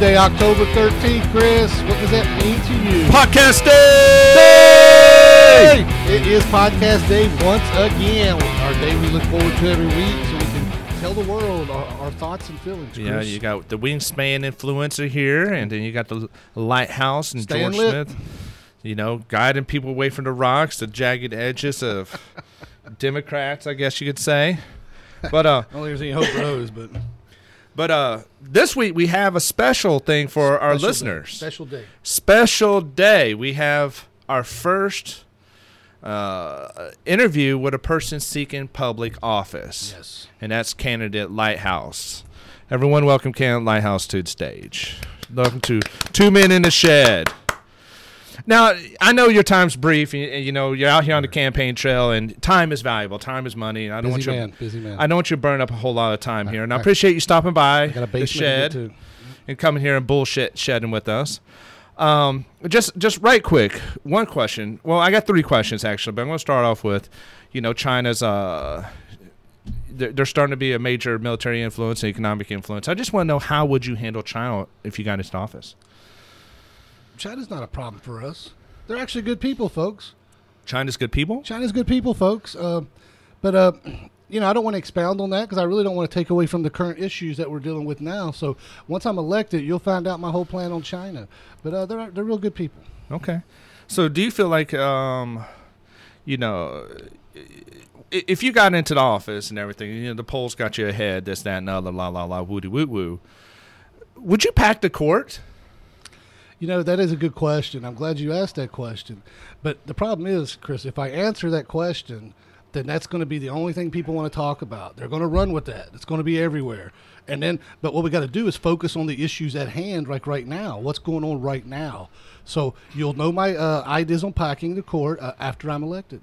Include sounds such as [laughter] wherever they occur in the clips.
Tuesday, October 13th, Chris. What does that mean to you? Podcast day! It is podcast day once again. Our day we look forward to every week so we can tell the world our, our thoughts and feelings. Chris. Yeah, you got the Wingspan influencer here, and then you got the Lighthouse and Staying George lit. Smith. You know, guiding people away from the rocks, the jagged edges of [laughs] Democrats, I guess you could say. But uh, I don't think there's any hope for those, but but uh, this week we have a special thing for our special listeners. Day. Special day. special day. We have our first uh, interview with a person seeking public office. Yes. And that's candidate Lighthouse. Everyone, welcome candidate Lighthouse to the stage. Welcome to Two Men in the Shed. Now, I know your time's brief. and, and, You know, you're out here on the campaign trail, and time is valuable. Time is money. I don't Busy want you. man. Busy man. I don't want you to burn up a whole lot of time here, and I I- appreciate you stopping by the shed and coming here and bullshit shedding with us. Um, just just right quick, one question. Well, I got three questions actually, but I'm going to start off with, you know, China's uh, they're, they're starting to be a major military influence and economic influence. I just want to know how would you handle China if you got into office? China's not a problem for us. They're actually good people, folks. China's good people. China's good people, folks. Uh, but uh, you know, I don't want to expound on that because I really don't want to take away from the current issues that we're dealing with now. So once I'm elected, you'll find out my whole plan on China. But uh, they're they're real good people. Okay. So do you feel like, um, you know, if you got into the office and everything, you know, the polls got you ahead, this, that, and the other, la, la, la, woody, woo, woo, would you pack the court? You know, that is a good question. I'm glad you asked that question. But the problem is, Chris, if I answer that question, then that's going to be the only thing people want to talk about. They're going to run with that. It's going to be everywhere. And then, but what we got to do is focus on the issues at hand, like right now. What's going on right now? So you'll know my uh, ideas on packing the court uh, after I'm elected.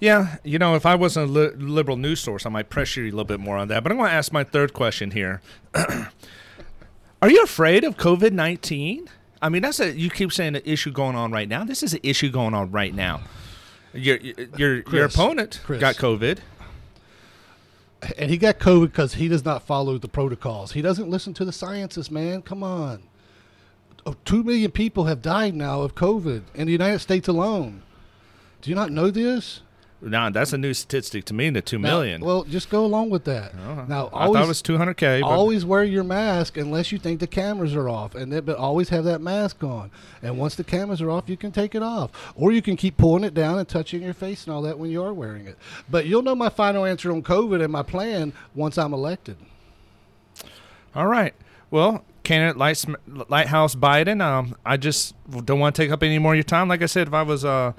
Yeah, you know, if I wasn't a li- liberal news source, I might pressure you a little bit more on that. But I'm going to ask my third question here. [clears throat] Are you afraid of COVID 19? I mean, that's a, you keep saying an issue going on right now. This is an issue going on right now. Your, your, your opponent Chris. got COVID. And he got COVID because he does not follow the protocols. He doesn't listen to the scientists, man. Come on. Oh, Two million people have died now of COVID in the United States alone. Do you not know this? Now, that's a new statistic to me, the 2 Now- million. well, just go along with that. Uh-huh. Now, I always, thought it was 200K. Always wear your mask unless you think the cameras are off, and then, but always have that mask on. And once the cameras are off, you can take it off, or you can keep pulling it down and touching your face and all that when you are wearing it. But you'll know my final answer on COVID and my plan once I'm elected. All right. Well, candidate Lights, Lighthouse Biden, um, I just don't want to take up any more of your time. Like I said, if I was, uh,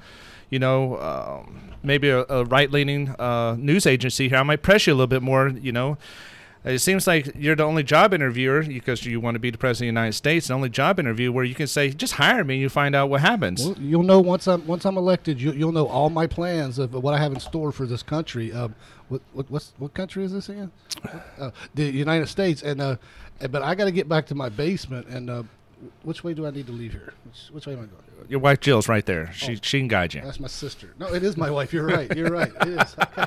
you know, um, maybe a, a right-leaning uh, news agency here, I might press you a little bit more. You know, it seems like you're the only job interviewer because you want to be the president of the United States. The only job interview where you can say, "Just hire me," and you find out what happens. Well, you'll know once I'm once I'm elected. You, you'll know all my plans of what I have in store for this country. Um, what, what what country is this again? Uh, the United States. And uh, but I got to get back to my basement. And uh, which way do I need to leave here? Which, which way am I going? Your wife Jill's right there. She Oh. she can guide you. That's my sister. No, it is my wife. You're right. You're right. It is. Okay.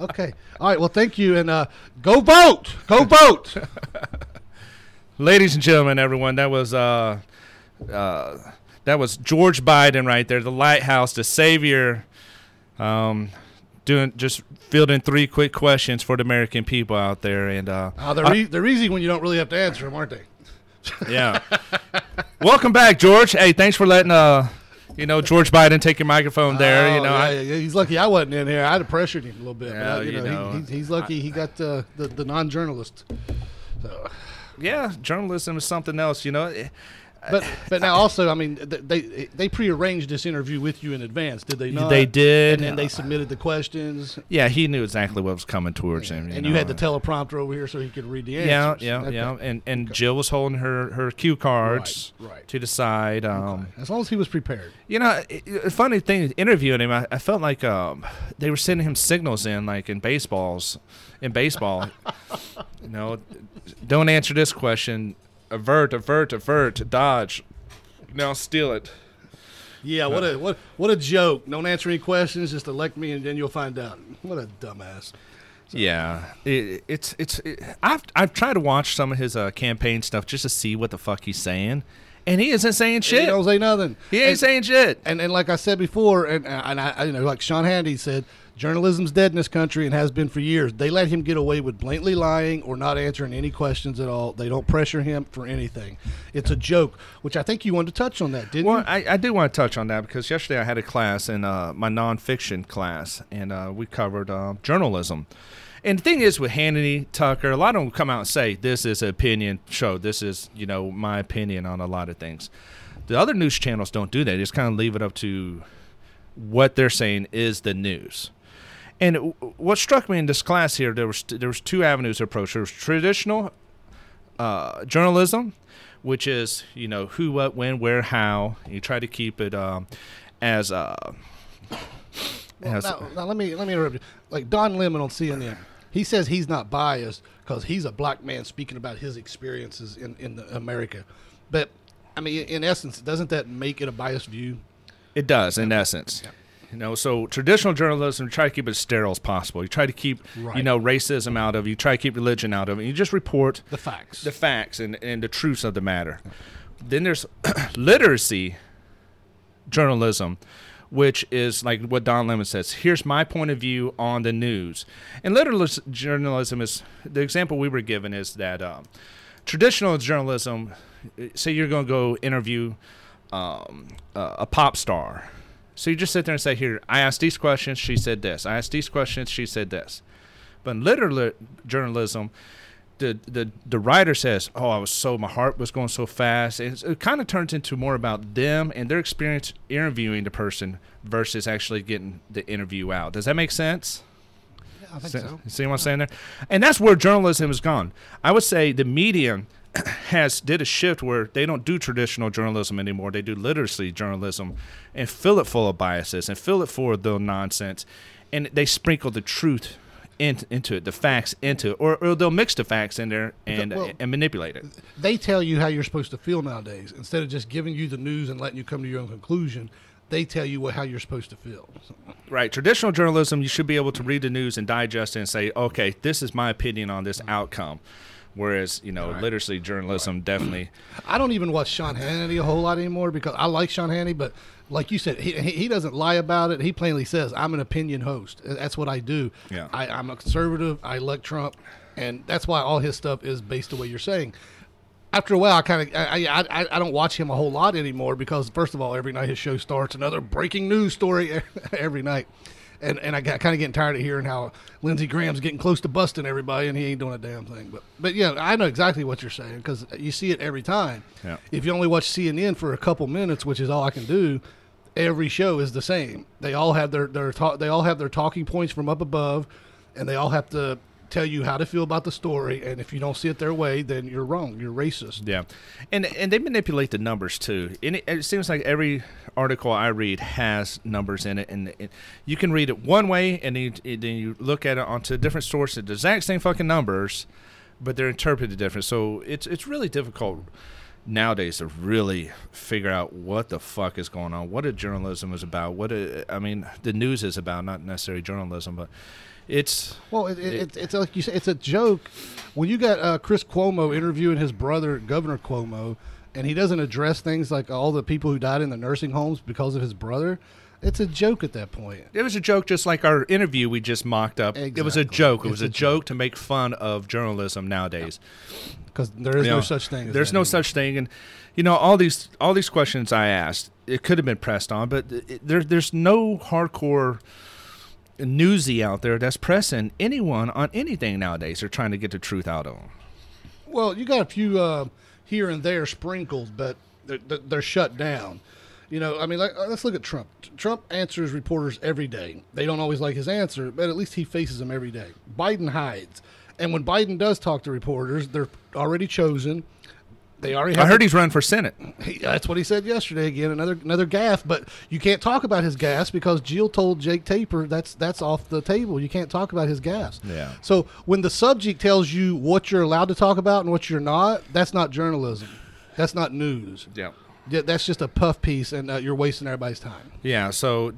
Okay. All right. Well, thank you. And uh, go vote. Go vote. [laughs] Ladies and gentlemen, everyone, that was uh, uh, that was George Biden right there, the lighthouse, the savior, um, doing just fielding three quick questions for the American people out there, and uh, Uh, they're, e- they're easy when you don't really have to answer them, aren't they? [laughs] yeah. Welcome back, George. Hey, thanks for letting uh, you know, George Biden take your microphone there. you Oh, know, yeah, I, yeah, he's lucky I wasn't in here. I'd have pressured him a little bit. Yeah, but, you you know, know, he, he's, lucky he got uh, the the non-journalist. So, yeah, journalism is something else. You know, but but now also, I mean, they they prearranged this interview with you in advance, did they not? they did. and then they submitted the questions, yeah, he knew exactly what was coming towards him. and know. you had the teleprompter over here so he could read the answers. yeah, Okay. yeah. And and Jill was holding her her cue cards Right, right. to the side. Um, As long as he was prepared. You know, i- i- funny thing, interviewing him, I, I felt like um, they were sending him signals in, like in baseballs, in baseball. [laughs] you know, don't answer this question. Avert, avert, avert, dodge. Now steal it. Yeah, what a what what a joke! Don't answer any questions, just elect me, and then you'll find out. What a dumbass. Yeah, it, it's it's. It, I've I've tried to watch some of his uh, campaign stuff just to see what the fuck he's saying, and he isn't saying shit. He don't say nothing. He ain't And- saying shit. And and like I said before, and and I, you know, like Sean Hannity said, journalism's dead in this country and has been for years. They let him get away with blatantly lying or not answering any questions at all. They don't pressure him for anything. It's a joke, which I think you wanted to touch on that, didn't Well, you? I, I do want to touch on that because yesterday I had a class in uh, my nonfiction class, and uh, we covered uh, journalism. And the thing is, with Hannity, Tucker, a lot of them come out and say, "This is an opinion show. This is, you know, my opinion on a lot of things." The other news channels don't do that. They just kind of leave it up to what they're saying is the news. And what struck me in this class here, there was there was two avenues of approach. There was traditional uh, journalism, which is you know who, what, when, where, how. You try to keep it um, as uh, Well, as now, now let me let me interrupt you. Like Don Lemon on CNN, he says he's not biased because he's a black man speaking about his experiences in in the America. But I mean, in essence, doesn't that make it a biased view? it does in essence. You know, so traditional journalism, you try to keep it as sterile as possible. You try to keep, you know, racism out of it. You try to keep religion out of it. You just report The facts. the facts and, and the truths of the matter. Then there's [clears throat] literacy journalism, which is like what Don Lemon says. Here's my point of view on the news. And literacy journalism is the example we were given is that um, traditional journalism. Say you're going to go interview um, uh, a pop star. So you just sit there and say, "Here, I asked these questions. She said this. I asked these questions. She said this." But in literary journalism, the the the writer says, "Oh, I was so my heart was going so fast." And it kind of turns into more about them and their experience interviewing the person versus actually getting the interview out. Does that make sense? Yeah, I think See- so. See what I'm saying there? And that's where journalism has gone. I would say the medium [clears throat] has did a shift where they don't do traditional journalism anymore. They do literacy journalism and fill it full of biases and fill it full of the nonsense. And they sprinkle the truth in, into it, the facts into it, or, or they'll mix the facts in there and well- and manipulate it. They tell you how you're supposed to feel nowadays instead of just giving you the news and letting you come to your own conclusion. They tell you what, how you're supposed to feel. Right. Traditional journalism, you should be able to read the news and digest it and say, okay, this is my opinion on this outcome. Whereas, you know, literacy journalism definitely. I don't even watch Sean Hannity a whole lot anymore because I like Sean Hannity, but like you said, he, he doesn't lie about it. He plainly says, "I'm an opinion host. That's what I do. Yeah. I, I'm a conservative. I elect Trump, and that's why all his stuff is based the way you're saying." After a while, I kind of I I I don't watch him a whole lot anymore because first of all, every night his show starts another breaking news story [laughs] every night. And, and I got kind of getting tired of hearing how Lindsey Graham's getting close to busting everybody, and he ain't doing a damn thing. But but yeah, I know exactly what you're saying because you see it every time. Yeah. If you only watch CNN for a couple minutes, which is all I can do, every show is the same. They all have their their. They all have their talking points from up above, and they all have to tell you how to feel about the story. And if you don't see it their way, then you're wrong. You're racist. Yeah, and and they manipulate the numbers too. And it, it seems like every article I read has numbers in it, and you can read it one way, and then you, then you look at it onto a different source, the exact same fucking numbers, but they're interpreted different. So it's it's really difficult nowadays to really figure out what the fuck is going on, what a journalism is about, what a, I mean the news is about, not necessarily journalism, but it's Well, it, it, it's it's like you say, it's a joke. When you got uh, Chris Cuomo interviewing his brother, Governor Cuomo, and he doesn't address things like all the people who died in the nursing homes because of his brother, it's a joke at that point. It was a joke, just like our interview we just mocked up. It was a joke. It It's was a a joke to make fun of journalism nowadays. Because there is You no know, such thing. As There's that no anymore. such thing, and you know all these all these questions I asked, it could have been pressed on, but it, there there's no hardcore newsy out there that's pressing anyone on anything nowadays. They're trying to get the truth out of them. Well, you got a few uh, here and there sprinkled, but they're, they're- shut down. You know, I mean, like, uh, let's look at Trump. Trump answers reporters every day. They don't always like his answer, but at least he faces them every day. Biden hides, and when Biden does talk to reporters, they're already chosen. They already I heard he's running for senate. he, that's what he said yesterday. Again, another another gaff. But you can't talk about his gas because Jill told Jake Tapper that's that's off the table. You can't talk about his gas. Yeah. So when the subject tells you what you're allowed to talk about and what you're not, that's not journalism. That's not news. Yeah. That's just a puff piece, and uh, you're wasting everybody's time. Yeah, so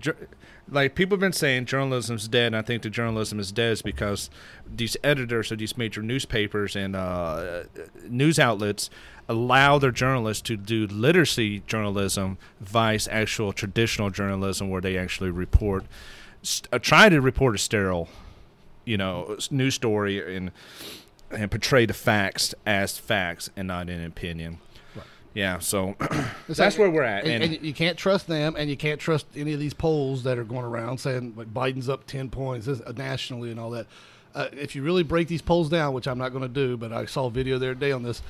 like people have been saying journalism's dead. And I think the journalism is dead is because these editors of these major newspapers and uh, news outlets allow their journalists to do literacy journalism vice actual traditional journalism where they actually report, uh, try to report a sterile, you know, news story and and portray the facts as facts and not an opinion. Yeah, so [clears throat] that's like- where we're at. And, And, and you can't trust them, and you can't trust any of these polls that are going around saying like Biden's up ten points uh, nationally and all that. Uh, if you really break these polls down, which I'm not going to do, but I saw a video the other day on this.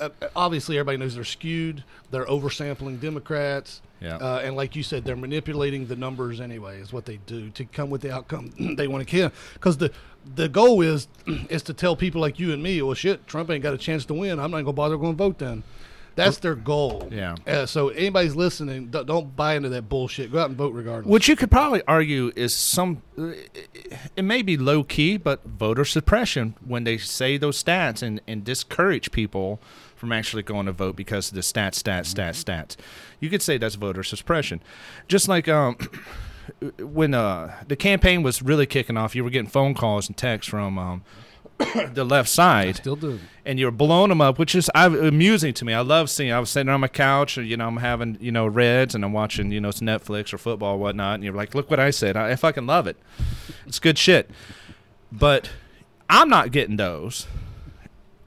Uh, uh, obviously, everybody knows they're skewed. They're oversampling Democrats. Yeah. Uh, and like you said, they're manipulating the numbers anyway. Is what they do to come with the outcome [clears throat] they want to kill. Because the the goal is [clears throat] is to tell people like you and me, well, shit, Trump ain't got a chance to win. I'm not going to bother going to vote then. That's their goal. Yeah. Uh, so anybody's listening, don't, don't buy into that bullshit. Go out and vote regardless. Which you could probably argue is some, it may be low key, but voter suppression when they say those stats and, and discourage people from actually going to vote because of the stats, stats, stats, stats. You could say that's voter suppression. Just like um, [coughs] when uh, the campaign was really kicking off, you were getting phone calls and texts from um, [coughs] the left side Still do. and you're blowing them up, which is I, amusing to me. I love seeing. I was sitting on my couch, and you know, I'm having you know Reds, and I'm watching you know it's Netflix or football or whatnot, and you're like, look what I said. I, I fucking love it. It's good shit. But I'm not getting those,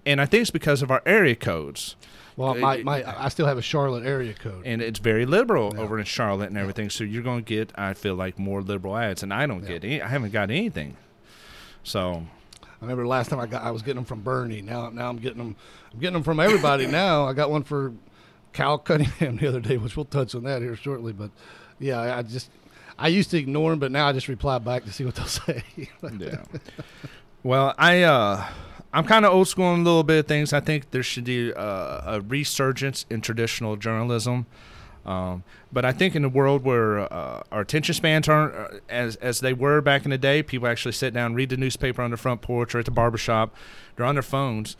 and I think it's because of our area codes, Well, my, my I still have a Charlotte area code. and it's very liberal Yeah. over in Charlotte and everything. So you're going to get, I feel like, more liberal ads, and I don't Yeah. get any. I haven't got anything. So I remember last time I got I was getting them from Bernie. Now now I'm getting them I'm getting them from everybody [laughs] now. I got one for Cal Cunningham [laughs] the other day, which we'll touch on that here shortly. But yeah, I, I just I used to ignore them, but now I just reply back to see what they'll [laughs] say. yeah. Well, I uh, I'm kind of old school in a little bit of things. I think there should be uh, a resurgence in traditional journalism. Um, but I think in a world where uh, our attention spans aren't uh, as as they were back in the day, people actually sit down, read the newspaper on their front porch or at the barbershop, they're on their phones.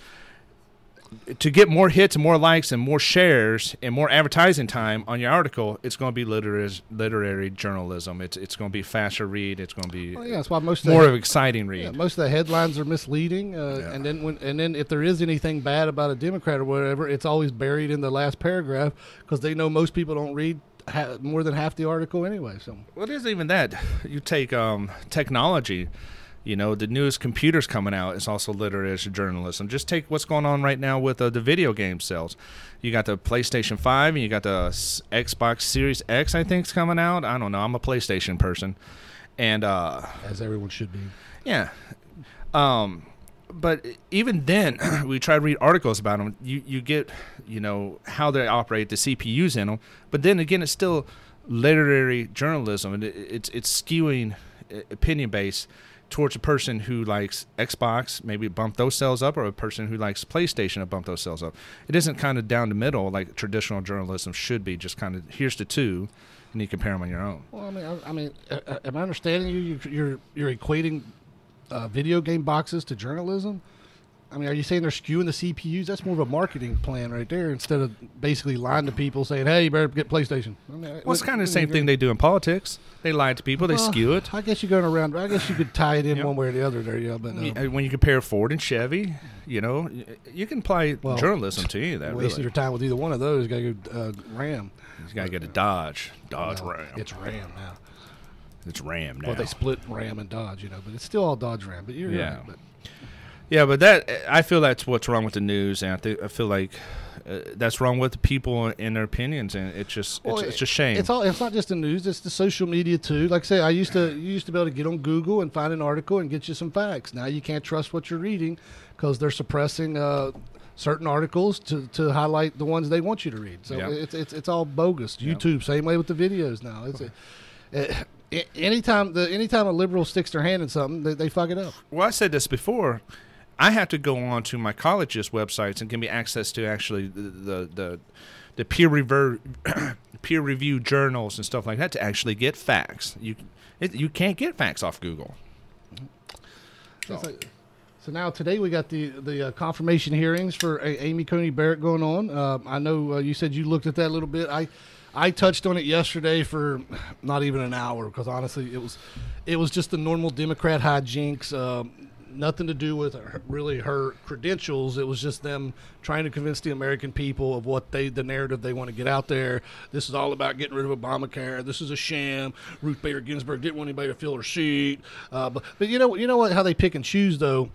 To get more hits and more likes and more shares and more advertising time on your article, it's going to be literary literary journalism. It's it's going to be faster read. It's going to be well, yeah, that's why most of more the, of exciting read. yeah, most of the headlines are misleading. Uh, Yeah. And then when and then if there is anything bad about a Democrat or whatever, it's always buried in the last paragraph because they know most people don't read ha- more than half the article anyway. So Well, it isn't even that. You take um, technology. You know, the newest computers coming out is also literary journalism. Just take what's going on right now with uh, the video game sales. You got the PlayStation 5 and you got the Xbox Series X, I think, is coming out. I don't know. I'm a PlayStation person. And uh, as everyone should be. yeah. Um, but even then, [clears throat] we try to read articles about them. You you get you know how they operate, the CPUs in them. But then again, it's still literary journalism, and it, it's it's skewing opinion based towards a person who likes Xbox, maybe bump those sales up, or a person who likes PlayStation bump those sales up. It isn't kind of down the middle like traditional journalism should be. Just kind of here's the two, and you compare them on your own. Well, I mean, I, I mean, am I understanding you? You- You're you're equating uh, video game boxes to journalism. I mean, are you saying they're skewing the CPUs? That's more of a marketing plan right there, instead of basically lying to people saying, "Hey, you better get PlayStation." I mean, Well, it's kind of the same thing they do in politics. They lie to people. They Well, skew it. I guess you're going around. I guess you could tie it in Yep. one way or the other there, yeah. But uh, When you compare Ford and Chevy, you know, you can apply Well, journalism to any of that. wasting Really. your time with either one of those. Got to go uh, Ram. You gotta get a Dodge, Dodge No, Ram. It's Ram now. It's Ram now. Well, they split Ram and Dodge, you know, but it's still all Dodge Ram. But you're Yeah. right. But yeah, but that I feel that's what's wrong with the news, and I think I feel like uh, that's wrong with the people and their opinions, and it's just Well, it's, it's a shame. It's all. It's not just the news. It's the social media too. Like I say, I used to you used to be able to get on Google and find an article and get you some facts. Now you can't trust what you're reading because they're suppressing uh, certain articles to, to highlight the ones they want you to read. So Yeah. it's, it's it's all bogus. Yeah. YouTube same way with the videos now. It's uh, a, anytime the anytime a liberal sticks their hand in something, they, they fuck it up. well, I said this before. I have to go on to my college's websites and give me access to actually the the the, the peer review [clears throat] peer review journals and stuff like that to actually get facts. You it, you can't get facts off Google. Like- So now today we got the the uh, confirmation hearings for Amy Coney Barrett going on. Uh, I know uh, you said you looked at that a little bit. I I touched on it yesterday for not even an hour because honestly it was it was just the normal Democrat hijinks. Um, nothing to do with her, really her credentials. It was just them trying to convince the American people of what they the narrative they want to get out there. This is all about getting rid of Obamacare. This is a sham. Ruth Bader Ginsburg didn't want anybody to fill her seat. Uh, but but you know you know what how they pick and choose though.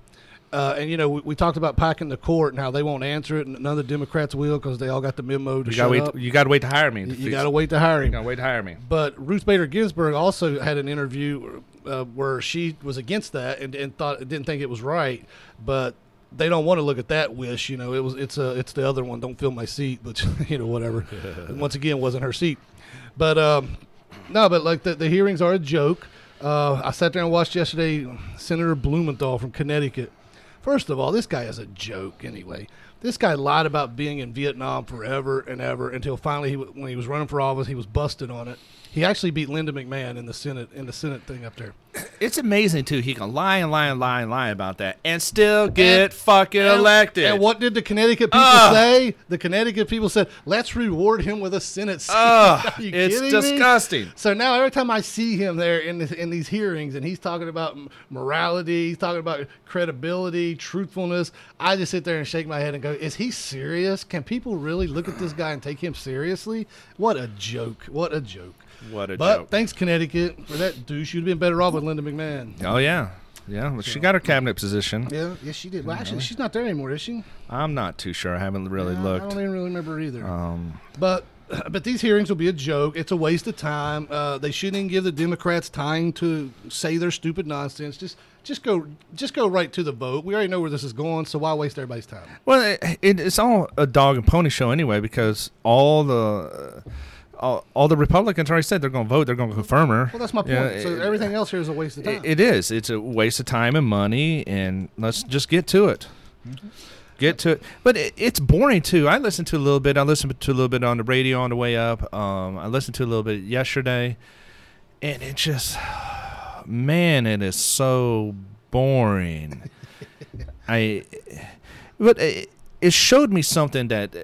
Uh, and you know we, we talked about packing the court and how they won't answer it, and none of the Democrats will because they all got the memo to You gotta wait. up. You gotta wait to hire me. You got to wait to hire You him. gotta wait to hire me. But Ruth Bader Ginsburg also had an interview uh, where she was against that and, and thought didn't think it was right. But they don't want to look at that wish. You know, it was it's a it's the other one. Don't fill my seat, but [laughs] you know whatever. [laughs] Once again, it wasn't her seat. But um, no, but like the, the hearings are a joke. Uh, I sat there and watched yesterday Senator Blumenthal from Connecticut. First of all, this guy is a joke anyway. This guy lied about being in Vietnam forever and ever until finally, he, when he was running for office, he was busted on it. He actually beat Linda McMahon in the Senate in the Senate thing up there. It's amazing too. He can lie and lie and lie and lie about that, and still get And- fucking And- elected. And what did the Connecticut people Ugh. say? The Connecticut people said, "Let's reward him with a Senate seat." [laughs] You it's kidding me? disgusting. So now every time I see him there in this, in these hearings, and he's talking about morality, he's talking about credibility, truthfulness, I just sit there and shake my head and go, "Is he serious? Can people really look at this guy and take him seriously? What a joke! What a joke!" What a joke. But joke. thanks Connecticut for that douche. You'd have been better off with Linda McMahon. oh yeah, yeah. Well, she got her cabinet position. Yeah, yes, she did. Well, actually, she's not there anymore, is she? I'm not too sure. I haven't really Yeah, I looked. don't even really remember either. Um, But [clears throat] but these hearings will be a joke. It's a waste of time. Uh, they shouldn't even give the Democrats time to say their stupid nonsense. Just just go just go right to the vote. We already know where this is going, so why waste everybody's time? well, it, it, it's all a dog and pony show anyway because all the all, all the Republicans already said they're going to vote. They're going to confirm her. Well, that's my point. Yeah, so it- everything else here is a waste of time. It, it is. It's a waste of time and money, and let's just get to it. Get to it. But it, it's boring too. I listened to a little bit. I listened to a little bit on the radio on the way up. Um, I listened to a little bit yesterday, and it just, [sighs] man, it is so boring. [laughs] I, but it, it showed me something that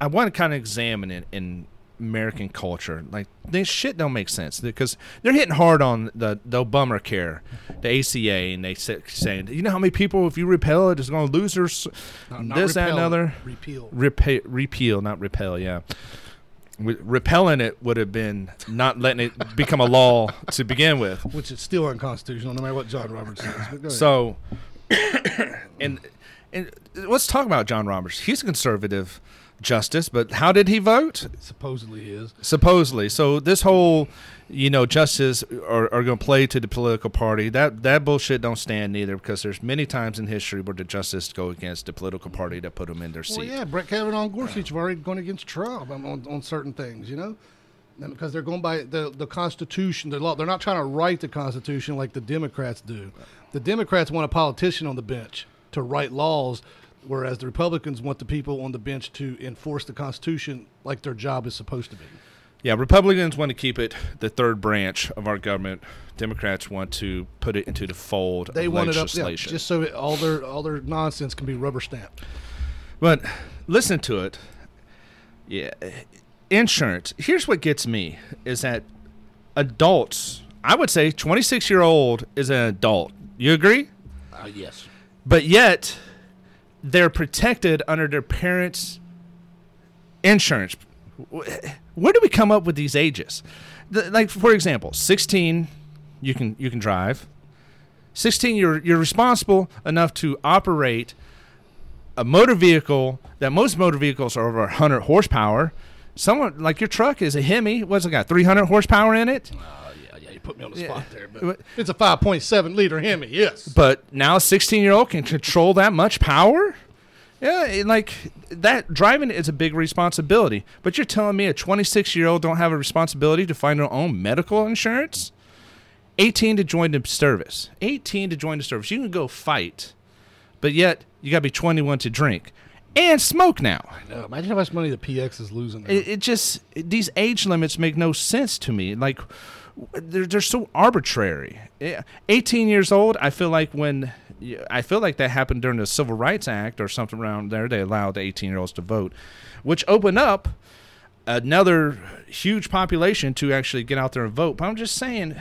I want to kind of examine in, in American culture. Like this shit don't make sense because they're hitting hard on the the bummer care, the ACA, and they say, saying, you know how many people if you repeal it is going to lose their No, this that and repel, other repeal. repa- repeal, not repel. Yeah. Re- repelling it would have been not letting it become a law [laughs] to begin with. Which is still unconstitutional, no matter what John Roberts says. But go ahead. So, [coughs] and and let's talk about John Roberts. He's a conservative justice, but how did he vote? supposedly he is. Supposedly. So this whole, you know, justice are, are going to play to the political party. That that bullshit don't stand either because there's many times in history where the justice go against the political party that put them in their seat. Well, yeah, Brett Kavanaugh and Gorsuch have already gone against Trump on, on, on certain things, you know, and because they're going by the the Constitution, the law. They're not trying to write the Constitution like the Democrats do. The Democrats want a politician on the bench to write laws, whereas the Republicans want the people on the bench to enforce the Constitution like their job is supposed to be. Yeah, Republicans want to keep it the third branch of our government. Democrats want to put it into the fold They of want it up, yeah, legislation. just so it, all their all their nonsense can be rubber stamped. But listen to it. Yeah, insurance. Here's what gets me is that adults. I would say 26 year old is an adult. You agree? Uh, yes. But yet they're protected under their parents' insurance. Where do we come up with these ages? The, like for example, 16 you can you can drive. 16 you're you're responsible enough to operate a motor vehicle that most motor vehicles are over 100 horsepower. Someone like your truck is a Hemi. What's it got? 300 horsepower in it. Uh, yeah, yeah, you put me on the Yeah. spot there, but But- it's a 5.7 liter Hemi. Yes. But now a 16 year old can control that much power? Yeah, it- like that driving is a big responsibility. But you're telling me a 26 year old don't have a responsibility to find their own medical insurance? 18 to join the service. 18 to join the service. You can go fight, but yet you got to be 21 to drink and smoke now. No, imagine how much money the PX is losing. It, it just these age limits make no sense to me. Like, they're, they're so arbitrary. Eh, 18 years old, I feel like when I feel like that happened during the Civil Rights Act or something around there. They allowed 18 year olds to vote, which opened up another huge population to actually get out there and vote. But I'm just saying.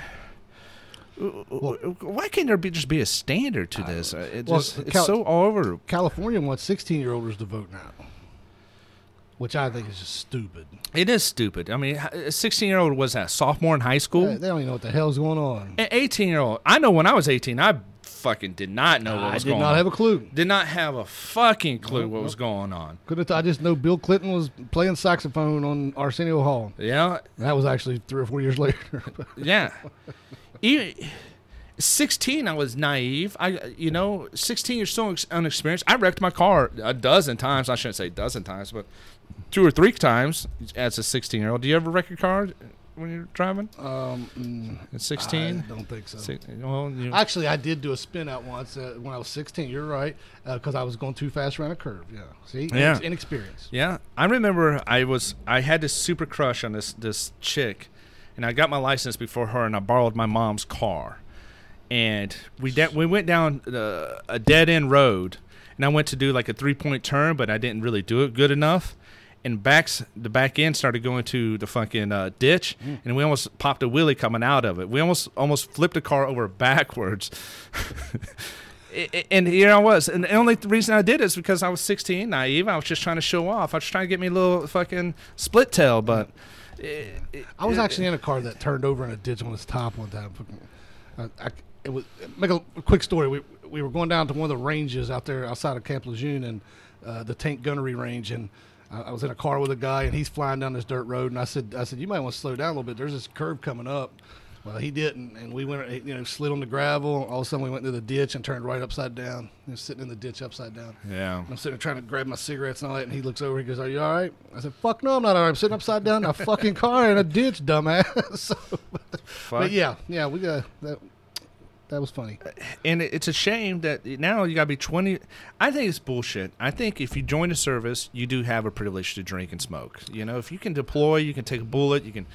why can't there be just be a standard to this? It Well, just, it's so all over. California wants 16 year olds to vote now, which I think is just stupid. It is stupid. I mean, a 16 year old was that sophomore in high school. They, they don't even know what the hell's going on. An 18 year old. I know when I was 18, I fucking did not know what was going on. I did not have a clue. did not have a fucking clue Nope, what nope. was going on. Couldn't. I just know Bill Clinton was playing saxophone on Arsenio Hall. Yeah, That was actually three or four years [laughs] later. yeah. Even 16, I was naive. I, you know, 16, you're so ex- unexperienced. I wrecked my car a dozen times. I shouldn't say a dozen times, but two or three times as a 16 year old. Do you ever wreck your car when you're driving um, at 16? I don't think so. Si- well, Actually, I did do a spin out once uh, when I was 16. You're right, because I was going too fast around a curve. Yeah. See. Yeah. Inex- Inexperience. Yeah, I remember I was I had this super crush on this this chick, and I got my license before her, and I borrowed my mom's car, and we de- we went down uh, a dead end road, and I went to do like a three point turn, but I didn't really do it good enough, and backs the back end started going to the fucking uh, ditch, and we almost popped a wheelie coming out of it. We almost almost flipped the car over backwards. [laughs] And here I was, and the only reason I did it is because I was 16, naive. I was just trying to show off. I was trying to get me a little fucking split tail, but it, it- I was actually in a car that turned over in a ditch on its top one time. I, I, it was make a, quick story. We we were going down to one of the ranges out there outside of Camp Lejeune and uh, the tank gunnery range, and I, I was in a car with a guy, and he's flying down this dirt road, and I said I said you might want to slow down a little bit. There's this curve coming up. Well, he didn't, and we went, you know, slid on the gravel. All of a sudden, we went into the ditch and turned right upside down. He was sitting in the ditch upside down. yeah. And I'm sitting there trying to grab my cigarettes and all that, and he looks over. He goes, "Are you all right?" I said, "Fuck no, I'm not all right. I'm sitting upside down in a fucking car in a ditch, dumbass." [laughs] so, Fuck. but yeah, yeah, we got that. That was funny. and it's a shame that now you got to be 20 i think it's bullshit i think if you join the service you do have a privilege to drink and smoke you know if you can deploy you can take a bullet you can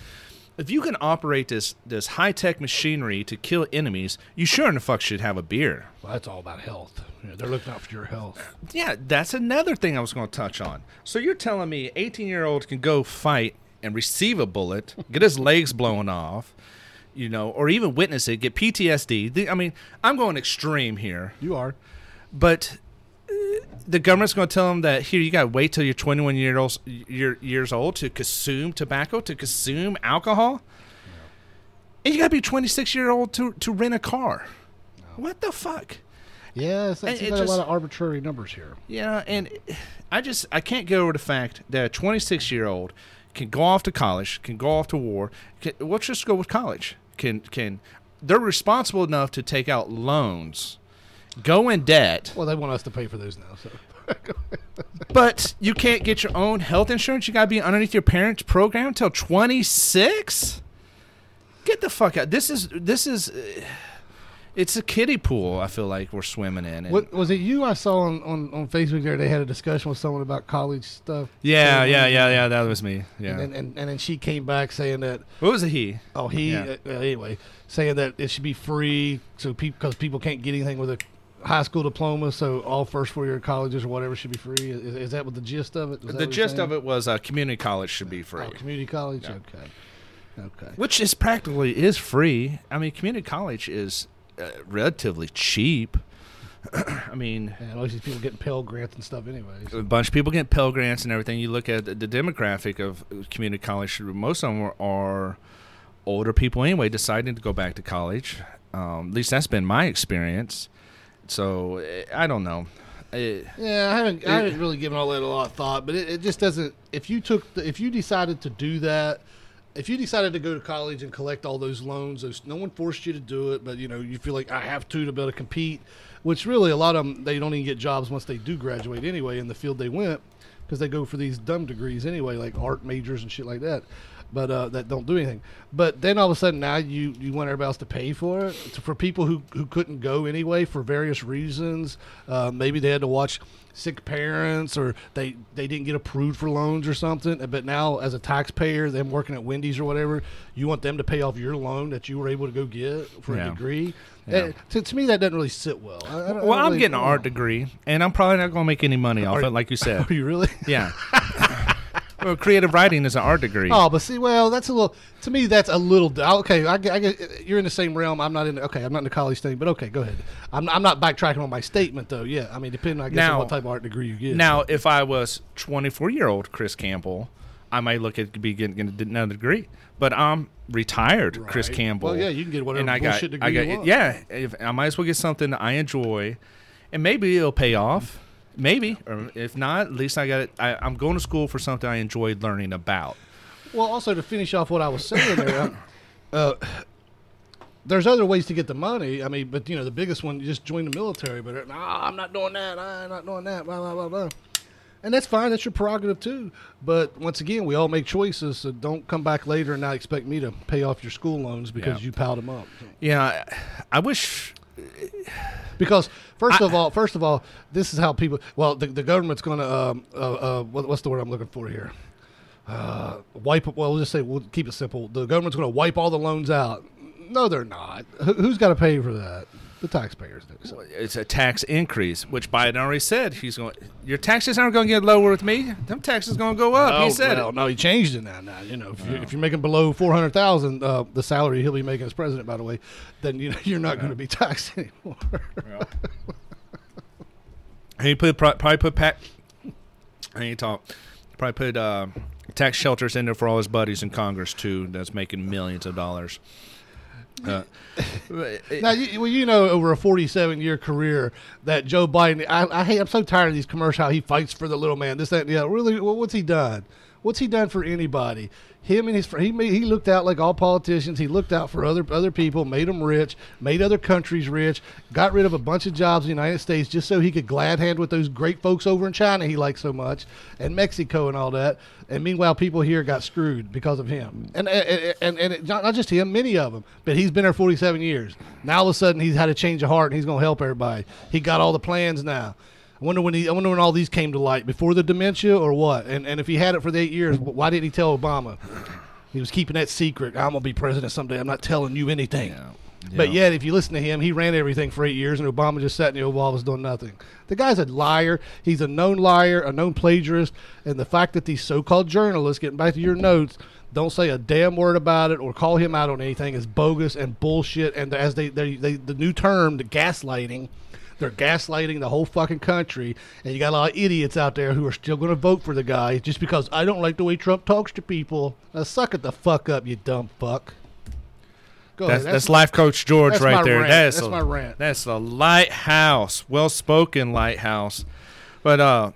if you can operate this this high-tech machinery to kill enemies you sure in the fuck should have a beer Well, that's all about health. You know, they're looking out for your health. yeah that's another thing i was going to touch on so you're telling me 18 year old can go fight and receive a bullet get his legs blown off you know or even witness it get ptsd The- i mean i'm going extreme here You are. but uh, the government's going to tell them that here you got to wait till you're 21 year old, year, years old to consume tobacco, to consume alcohol, and you got to be 26 year old to to rent a car. What the fuck? Yeah, it's, it's a lot of arbitrary numbers here. Yeah, and I just I can't get over the fact that a 26 year old can go off to college, can go off to war. Can, let's just go with college. Can can they're responsible enough to take out loans, go in debt. Well, they want us to pay for those now. So [laughs] But you can't get your own health insurance. You got to be underneath your parents' program until 26. Get the fuck out. This is this is uh, it's a kiddie pool. I feel like we're swimming in. And what was it? You I saw on, on, on Facebook there. They had a discussion with someone about college stuff. yeah, yeah, yeah, yeah. That was me. Yeah. And, and and then she came back saying that what was it? He. Oh, he Yeah. uh, uh, anyway saying that it should be free, so people because people can't get anything with a high school diploma, so all first four year colleges or whatever should be free. Is, is that what the gist of it? The gist of it was uh, community college should be free, Oh, community college. Yeah. Okay, okay. which is practically is free. I mean, community college is relatively cheap. [clears throat] I mean, And all these people getting Pell grants and stuff, anyways. a bunch of people get Pell Grants and everything. You look at the, the demographic of community college; most of them are, are older people anyway, deciding to go back to college. Um, at least that's been my experience. So eh, I don't know. Eh, Yeah, I haven't. I haven't really given all that a lot of thought, but it, it just doesn't. If you took, the, if you decided to do that, if you decided to go to college and collect all those loans, those no one forced you to do it, but you know you feel like I have to to be able to compete. Which really a lot of them they don't even get jobs once they do graduate anyway in the field they went because they go for these dumb degrees anyway, like art majors and shit like that. but uh, that don't do anything. But then all of a sudden now you you want everybody else to pay for it for people who who couldn't go anyway for various reasons. Uh, maybe they had to watch sick parents or they they didn't get approved for loans or something. But now as a taxpayer, them working at Wendy's or whatever, you want them to pay off your loan that you were able to go get for Yeah. a degree. Yeah. Uh, to, to me, that doesn't really sit well. I, I Well, I'm really- getting an art degree, and I'm probably not going to make any money off Are- it, like you said. [laughs] Are you really? Yeah. [laughs] well, creative writing is an art degree. Oh, but see, well, that's a little. To me, that's a little. Okay, I, I you're in the same realm. I'm not in. Okay, I'm not in the college thing, but okay, go ahead. I'm, I'm not backtracking on my statement though. Yeah, I mean, depending, I guess, Now- on what type of art degree you get. Now, if I was 24 year old Chris Campbell, I might look at be getting, getting another degree. But I'm retired, Chris Campbell. Well, yeah, you can get whatever and I got, I got, you want. yeah. If, I might as well get something I enjoy, and maybe it'll pay off. Maybe, or if not, at least I got it. I, I'm going to school for something I enjoyed learning about. Well, also to finish off what I was saying there, uh, there's other ways to get the money. I mean, but you know, the biggest one, you just join the military. But no, I'm not doing that. I'm not doing that. Blah blah blah blah. And that's fine. That's your prerogative too. But once again, we all make choices. So don't come back later and not expect me to pay off your school loans because Yeah. you piled them up. Yeah, I, I wish. Because first of all, first of all, this is how people. Well, the, the government's going to. Um, uh, uh, what, what's the word I'm looking for here? Uh, wipe. Well, we'll just say we'll keep it simple. The government's going to wipe all the loans out. No, they're not. Who, who's got to pay for that? The taxpayers do. So. It's a tax increase, which Biden already said he's going. Your taxes aren't going to get lower with me. Them taxes going to go up. Oh, he said well, it. no, he changed it now. Now you know if, you're, if you're making below four hundred thousand, uh, the salary he'll be making as president, by the way, then you know [laughs] you're not going to be taxed [laughs] anymore. He put probably put pack. Ain't talk. Probably put uh, tax shelters in there for all his buddies in Congress too. That's making millions of dollars. Uh, Now, you, well, you know, over a 47 year career, that Joe Biden, I, I hate, I'm so tired of these commercials. How he fights for the little man, this, that, other. Really, well, what's he done? What's he done for anybody? Him and his fr- he made, he looked out like all politicians. He looked out for other other people, made them rich, made other countries rich, got rid of a bunch of jobs in the United States just so he could glad hand with those great folks over in China he likes so much, and Mexico and all that. And meanwhile, people here got screwed because of him. And and and, and it, not, not just him, many of them. But he's been there 47 years. Now all of a sudden he's had a change of heart and he's going to help everybody. He got all the plans now. I wonder when he, I wonder when all these came to light before the dementia or what. And and if he had it for the eight years, why didn't he tell Obama? He was keeping that secret. I'm gonna be president someday. I'm not telling you anything. Yeah. But yet, if you listen to him, he ran everything for eight years, and Obama just sat in the Oval Office doing nothing. The guy's a liar. He's a known liar, a known plagiarist, and the fact that these so-called journalists, getting back to your notes, don't say a damn word about it or call him out on anything is bogus and bullshit. And as they, they, they the new term, the gaslighting. They're gaslighting the whole fucking country, and you got a lot of idiots out there who are still going to vote for the guy just because I don't like the way Trump talks to people. Now suck it the fuck up, you dumb fuck. Go That's, ahead. that's life coach George that's right my there. rant. That's, That's a, my rant. That's a lighthouse, well spoken lighthouse. But uh,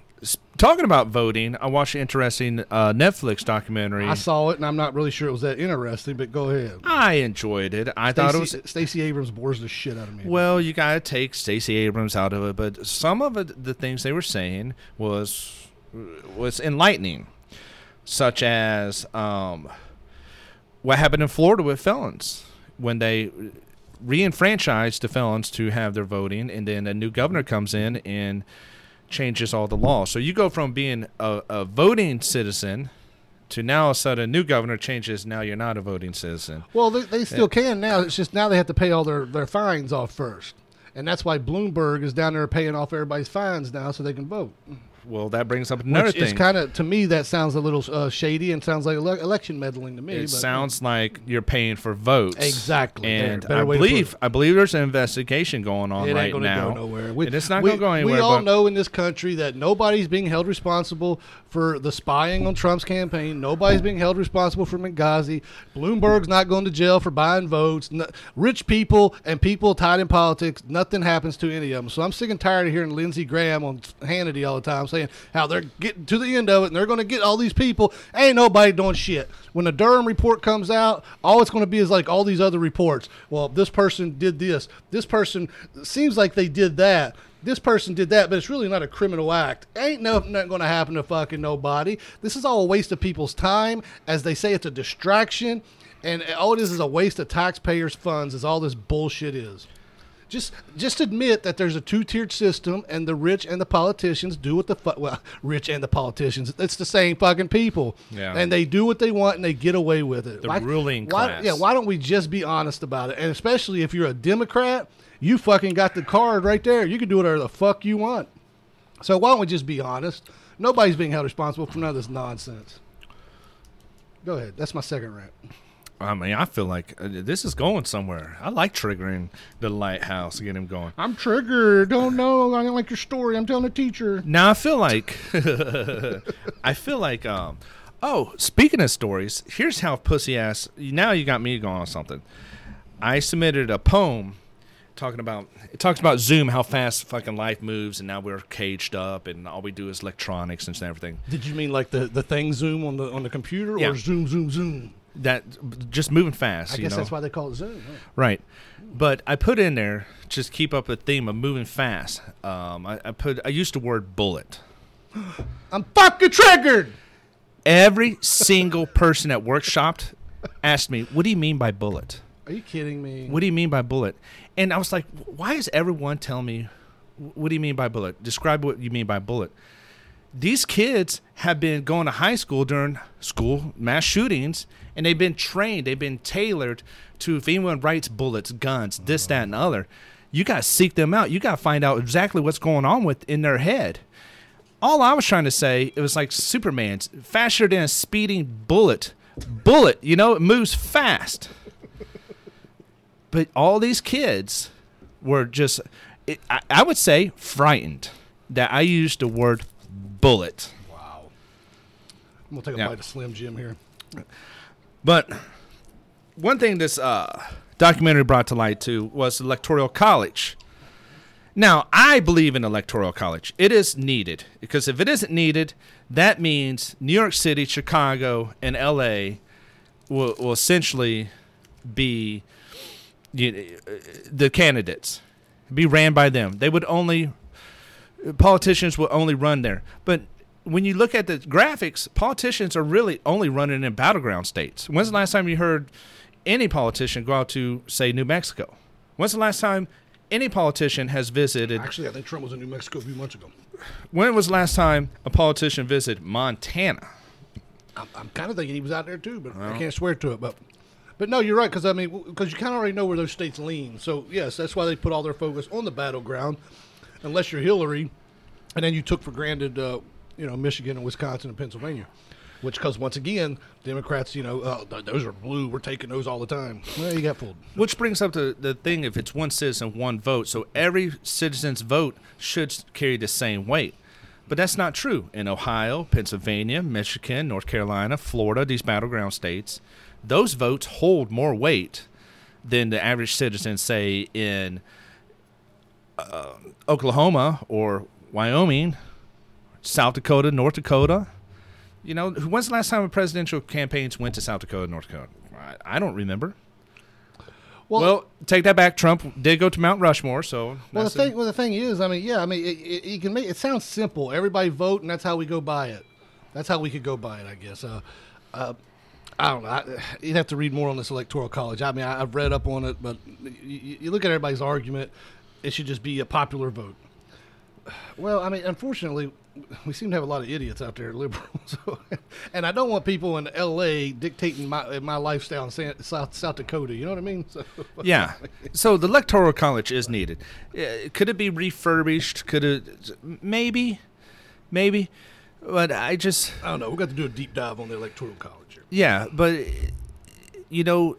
talking about voting, I watched an interesting uh, Netflix documentary. I saw it, and I'm not really sure it was that interesting, but go ahead. I enjoyed it. I thought it was Stacey, Stacey Abrams bores the shit out of me. Well, you gotta take Stacey Abrams out of it, but some of it, the things they were saying was was enlightening, such as um, what happened in Florida with felons when they re-enfranchised the felons to have their voting, and then a new governor comes in and changes all the law. So you go from being a, a voting citizen to now a sudden new governor changes. Now you're not a voting citizen. Well, they, they still can now. It's just now they have to pay all their, their fines off first. And that's why Bloomberg is down there paying off everybody's fines now so they can vote. Well, that brings up another Which thing. kind of, to me, that sounds a little uh, shady and sounds like ele- election meddling to me. It but- sounds like you're paying for votes. Exactly. And better I to believe. I believe there's an investigation going on It right ain't going to now. go nowhere. We, And it's not gonna go anywhere, We all know in this country that nobody's being held responsible for the spying on Trump's campaign. Nobody's being held responsible for Benghazi. Bloomberg's not going to jail for buying votes. No, rich people and people tied in politics, nothing happens to any of them. So I'm sick and tired of hearing Lindsey Graham on Hannity all the time say, saying how they're getting to the end of it and they're going to get all these people. Ain't nobody doing shit. When the Durham report comes out, all it's going to be is like all these other reports. Well, this person did this. This person seems like they did that this person did that, but it's really not a criminal act. Ain't no, nothing going to happen to fucking nobody. This is all a waste of people's time. As they say, it's a distraction. And all it is is a waste of taxpayers' funds, is all this bullshit is. Just just admit that there's a two tiered system, and the rich and the politicians do what the fuck. Well, [laughs] rich and the politicians, it's the same fucking people. Yeah. And they do what they want, and they get away with it. The ruling why, class. Yeah. Why don't we just be honest about it? And especially if you're a Democrat, you fucking got the card right there. You can do whatever the fuck you want. So why don't we just be honest? Nobody's being held responsible for none of this nonsense. Go ahead. That's my second rant. I mean, I feel like uh, this is going somewhere. I like triggering the lighthouse, get him going. I'm triggered. Don't know. I don't like your story. I'm telling the teacher. Now I feel like [laughs] I feel like um oh, speaking of stories, here's how pussy ass now you got me going on something. I submitted a poem talking about it talks about Zoom, how fast fucking life moves and now we're caged up and all we do is electronics and everything. Did you mean like the, the thing zoom on the on the computer Yeah. or zoom zoom zoom? That just moving fast. I guess know? that's why they call it zoom. huh? Right. But I put in there just keep up the theme of moving fast. Um, I, I put I used the word bullet. [gasps] I'm fucking triggered. Every single person at workshopped asked me, "What do you mean by bullet? Are you kidding me? What do you mean by bullet?" And I was like, "Why is everyone telling me what do you mean by bullet? Describe what you mean by bullet." These kids have been going to high school during school mass shootings, and they've been trained, they've been tailored to if anyone writes bullets, guns, this, mm-hmm. that, and the other. You got to seek them out. You got to find out exactly what's going on with in their head all I was trying to say, it was like Superman's faster than a speeding bullet. Bullet, you know, it moves fast. But all these kids were just, it, I, I would say, frightened that I used the word bullet. Wow. I'm gonna take a Yeah. bite of Slim Jim here. But one thing this uh, documentary brought to light too was electoral college. Now, I believe in electoral college. It is needed because if it isn't needed, that means New York City, Chicago, and LA will, will essentially be you, uh, the candidates, be ran by them. They would only politicians will only run there. But when you look at the graphics, politicians are really only running in battleground states. When's the last time you heard any politician go out to, say, New Mexico? When's the last time any politician has visited? Actually, I think Trump was in New Mexico a few months ago. When was the last time a politician visited Montana? I'm, I'm kind of thinking he was out there too, but I can't swear to it. But but no, you're right because I mean because you kind of already know where those states lean. So yes, that's why they put all their focus on the battleground, unless you're Hillary, and then you took for granted, uh, you know, Michigan and Wisconsin and Pennsylvania, which because once again, Democrats, you know, oh, th- those are blue. We're taking those all the time. Well, you got fooled. Which brings up the, the thing if it's one citizen, one vote. So every citizen's vote should carry the same weight. But that's not true. In Ohio, Pennsylvania, Michigan, North Carolina, Florida, these battleground states, those votes hold more weight than the average citizen, say, in uh, Oklahoma or Wyoming, South Dakota, North Dakota. You know, when's the last time a presidential campaigns went to South Dakota, North Dakota? I, I don't remember. Well, Well, take that back. Trump did go to Mount Rushmore, so Well, the thing, well, the thing is, I mean, yeah, I mean, it, it, you can make it sounds simple. Everybody vote, and that's how we go by it. That's how we could go by it, I guess. Uh, uh, I don't know. I, you'd have to read more on this electoral college. I mean, I, I've read up on it, but you, you look at everybody's argument. It should just be a popular vote. Well, I mean, unfortunately, we seem to have a lot of idiots out there, [laughs] liberals. So, and I don't want people in L.A. dictating my my lifestyle in San- South South Dakota. You know what I mean? [laughs] So, yeah. So the electoral college is needed. Uh, Could it be refurbished? Could it? Maybe, maybe. But I just I don't know. We've got to do a deep dive on the electoral college here. yeah. But you know,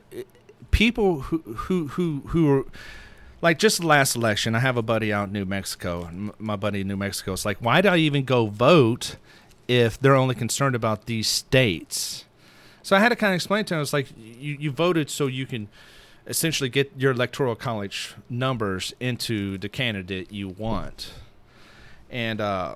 people who who who who are like just last election. I have a buddy out in New Mexico, and my buddy in New Mexico is like, why do I even go vote if they're only concerned about these states? So I had to kind of explain to him. It's like you, you voted so you can essentially get your electoral college numbers into the candidate you want, and uh,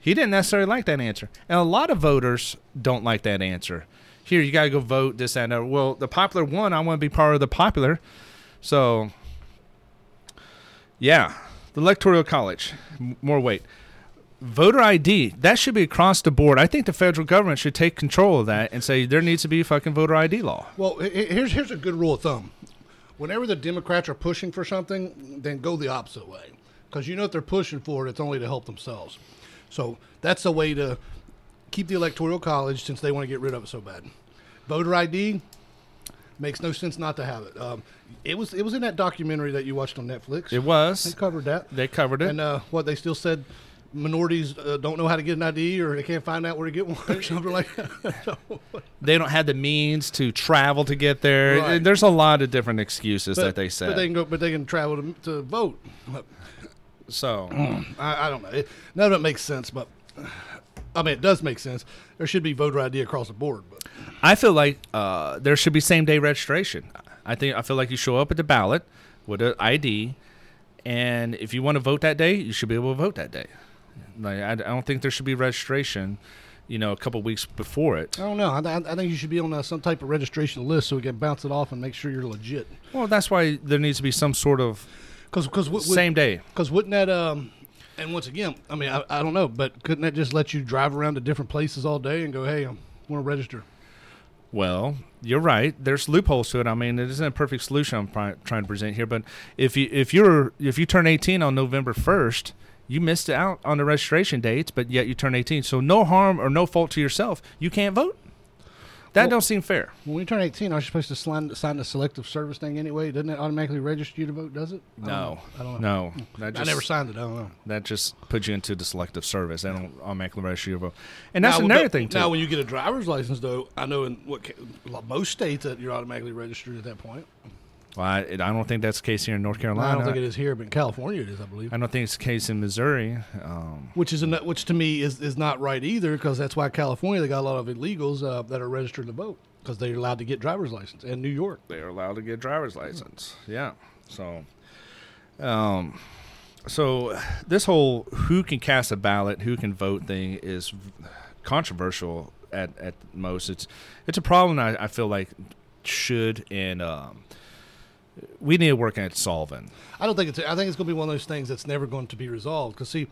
He didn't necessarily like that answer, and a lot of voters don't like that answer. Here, you gotta go vote this and that. Well, the popular one, I want to be part of the popular, so yeah, the electoral college, m- more weight. Voter ID, that should be across the board. I think the federal government should take control of that and say there needs to be a fucking voter ID law. Well, he- he- here's here's a good rule of thumb. Whenever the Democrats are pushing for something, then go the opposite way, because you know if they're pushing for it, it's only to help themselves. So that's a way to keep the electoral college since they want to get rid of it so bad. Voter ID makes no sense not to have it. Um, it was it was in that documentary that you watched on Netflix. It was. they covered that. They covered it. And uh, what they still said, minorities uh, don't know how to get an ID or they can't find out where to get one or something like that. [laughs] They don't have the means to travel to get there. Right. There's a lot of different excuses that they But they can go, but they can travel to, to vote. so [clears throat] I, I don't know. It, none of it makes sense, but I mean, it does make sense. There should be voter ID across the board. But I feel like uh, there should be same day registration. I think I feel like you show up at the ballot with an ID, and if you want to vote that day, you should be able to vote that day. Like I, I don't think there should be registration, you know, a couple weeks before it. I don't know. I, I think you should be on uh, some type of registration list so we can bounce it off and make sure you're legit. Well, that's why there needs to be some sort of Because because same day. Because wouldn't that um, and once again, I mean, I, I don't know, but couldn't that just let you drive around to different places all day and go, hey, I want to register? Well, you're right. There's loopholes to it. I mean, it isn't a perfect solution I'm trying to present here, but if you if you're if you turn 18 on November 1st, you missed out on the registration dates, but yet you turn 18. So no harm or no fault to yourself. You can't vote. That Well- don't seem fair. When you turn 18, aren't you supposed to sign, sign the selective service thing anyway? Doesn't it automatically register you to vote, does it? I don't No. I don't know. no. Hmm. That I never signed it. I don't know. That just puts you into the selective service. They don't automatically register your vote. And that's Now, another thing too. Now, when you get a driver's license, though, I know in what most states that you're automatically registered at that point. Well, I, I don't think that's the case here in North Carolina. I don't think it is here, but in California it is, I believe. I don't think it's the case in Missouri. Um, Which is which to me is, is not right either, because that's why California they got a lot of illegals uh, that are registered to vote because they're allowed to get driver's license, and New York. they are allowed to get driver's license. Yeah. So, um, so this whole who can cast a ballot, who can vote thing is controversial at at most. It's it's a problem I, I feel like should and um, we need to work at solving. I don't think it's. I think it's going to be one of those things that's never going to be resolved. Because see,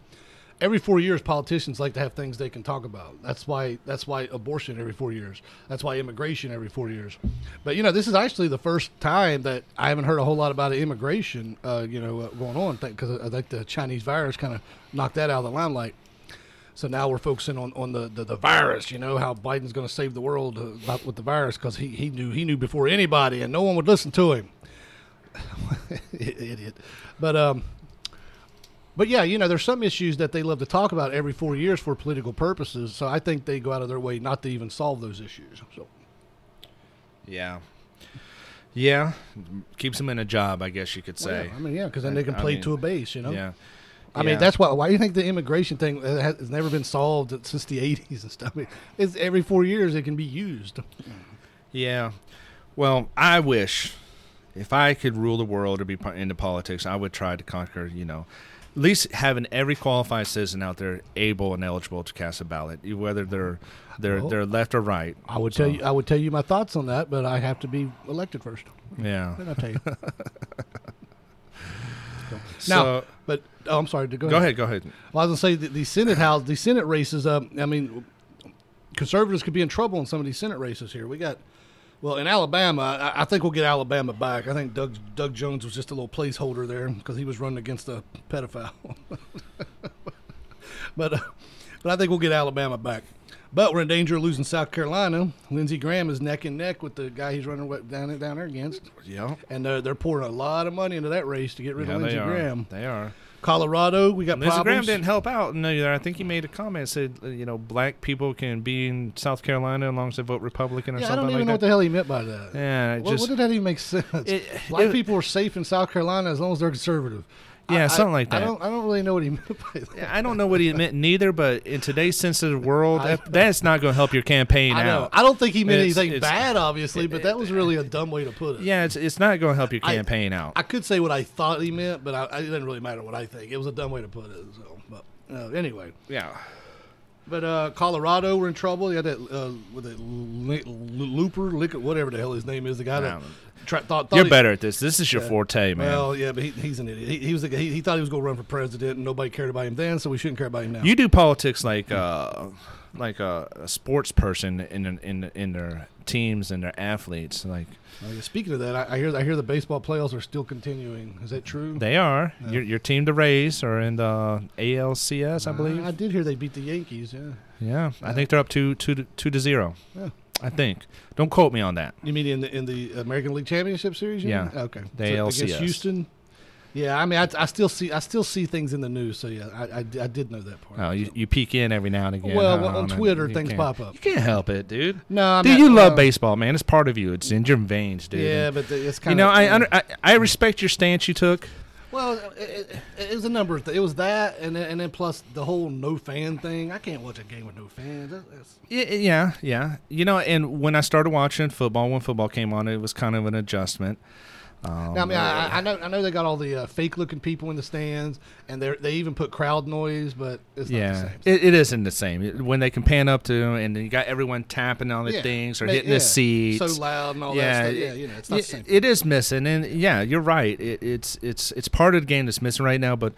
every four years, politicians like to have things they can talk about. That's why. That's why abortion every four years. That's why immigration every four years. But you know, this is actually the first time that I haven't heard a whole lot about immigration. Uh, you know, uh, going on because I think the Chinese virus kind of knocked that out of the limelight. So now we're focusing on, on the, the, the virus, you know, how Biden's going to save the world uh, with the virus because he, he knew he knew before anybody and no one would listen to him. [laughs] Idiot. But um, but yeah, you know, there's some issues that they love to talk about every four years for political purposes. So I think they go out of their way not to even solve those issues. So Yeah. Yeah, keeps them in a job, I guess you could well, say. yeah, I mean, yeah, because then they can I play mean, to a base, you know. Yeah. I mean, that's why. Why do you think the immigration thing has, never been solved since the '80s and stuff? I it's every four years it can be used. Yeah. Well, I wish if I could rule the world or be into politics, I would try to conquer, you know, at least having every qualified citizen out there able and eligible to cast a ballot, whether they're they're they're left or right. I would So, tell you. I would tell you my thoughts on that, but I have to be elected first. Yeah. Then I'll tell you. [laughs] So now, but oh, I'm sorry. Go, go ahead, go ahead. Well, I was gonna say the, the Senate House, the Senate races. Uh, I mean, conservatives could be in trouble in some of these Senate races here. We got, well, in Alabama, I, think we'll get Alabama back. I think Doug Doug Jones was just a little placeholder there because he was running against a pedophile. [laughs] but uh, but I think we'll get Alabama back. But we're in danger of losing South Carolina. Lindsey Graham is neck and neck with the guy he's running down down there against, Yeah. and uh, they're pouring a lot of money into that race to get rid Yeah, of Lindsey. Graham. They are. Colorado, we got Lindsey Graham problems. didn't help out either. I think he made a comment said, uh, you know, black people can be in South Carolina as long as they vote Republican or Yeah, I something don't even like know what the hell he meant by that. yeah, What, just what did that even make sense? [laughs] It- Black it- people are safe in South Carolina as long as they're conservative. Yeah, I- something I- like I that. don't. I don't really know what he [laughs] meant by that. Yeah, I don't know what he meant neither, but in today's sensitive world, I- that, that's not going to help your campaign I know. out. I don't think he meant It's- anything it's- bad, obviously, but that was really a dumb way to put it. Yeah, it's it's not going to help your I- campaign out. I could say what I thought he meant, but I, it didn't really matter what I think. It was a dumb way to put it. So, but uh, anyway, yeah. But uh, Colorado were in trouble. They had that uh, with it Li- Looper, Lick, whatever the hell his name is. The guy that Thought, thought You're he- better at this. This is your forte, man. Well, yeah, but he, he's an idiot. He, he was a, he, he thought he was going to run for president, and nobody cared about him then, so we shouldn't care about him now. you do politics like uh, like a, a sports person in in in their teams and their athletes. Like Uh, speaking of that, I, I hear I hear the baseball playoffs are still continuing. Is that true? they are. Yeah. Your your team, the Rays, are in the ALCS, I believe. I did hear they beat the Yankees. Yeah. yeah, I think they're up two two to, two to zero. Yeah. I think. Don't quote me on that. You mean in the in the American League Championship Series? Yeah. mean? Okay. The So against Houston. Yeah, I mean, I, I still see I still see things in the news. So yeah, I, I, I did know that part. Oh, you, you peek in every now and again. Well, on? Twitter, things pop up. You can't help it, dude. No, I'm dude, not- you love uh, baseball, man. It's part of you. It's in your veins, dude. Yeah, but the, it's kind of You know, I, under, I I respect your stance you took. Well, it, it, it was a number of th- It was that, and then, and then plus the whole no fan thing. I can't watch a game with no fans. Yeah, yeah. You know, and when I started watching football, when football came on, it was kind of an adjustment. Um, Now, I mean, I, I know, I know they got all the uh, fake-looking people in the stands, and they they even put crowd noise, but it's not the yeah, same. it, it isn't the same. When they can pan up to, and then you got everyone tapping on the Yeah, things or ma- hitting yeah, the seats. so loud and all yeah, that stuff. Yeah, you know, it's not the same. it- it is missing, and yeah, you're right. It, it's it's it's part of the game that's missing right now. But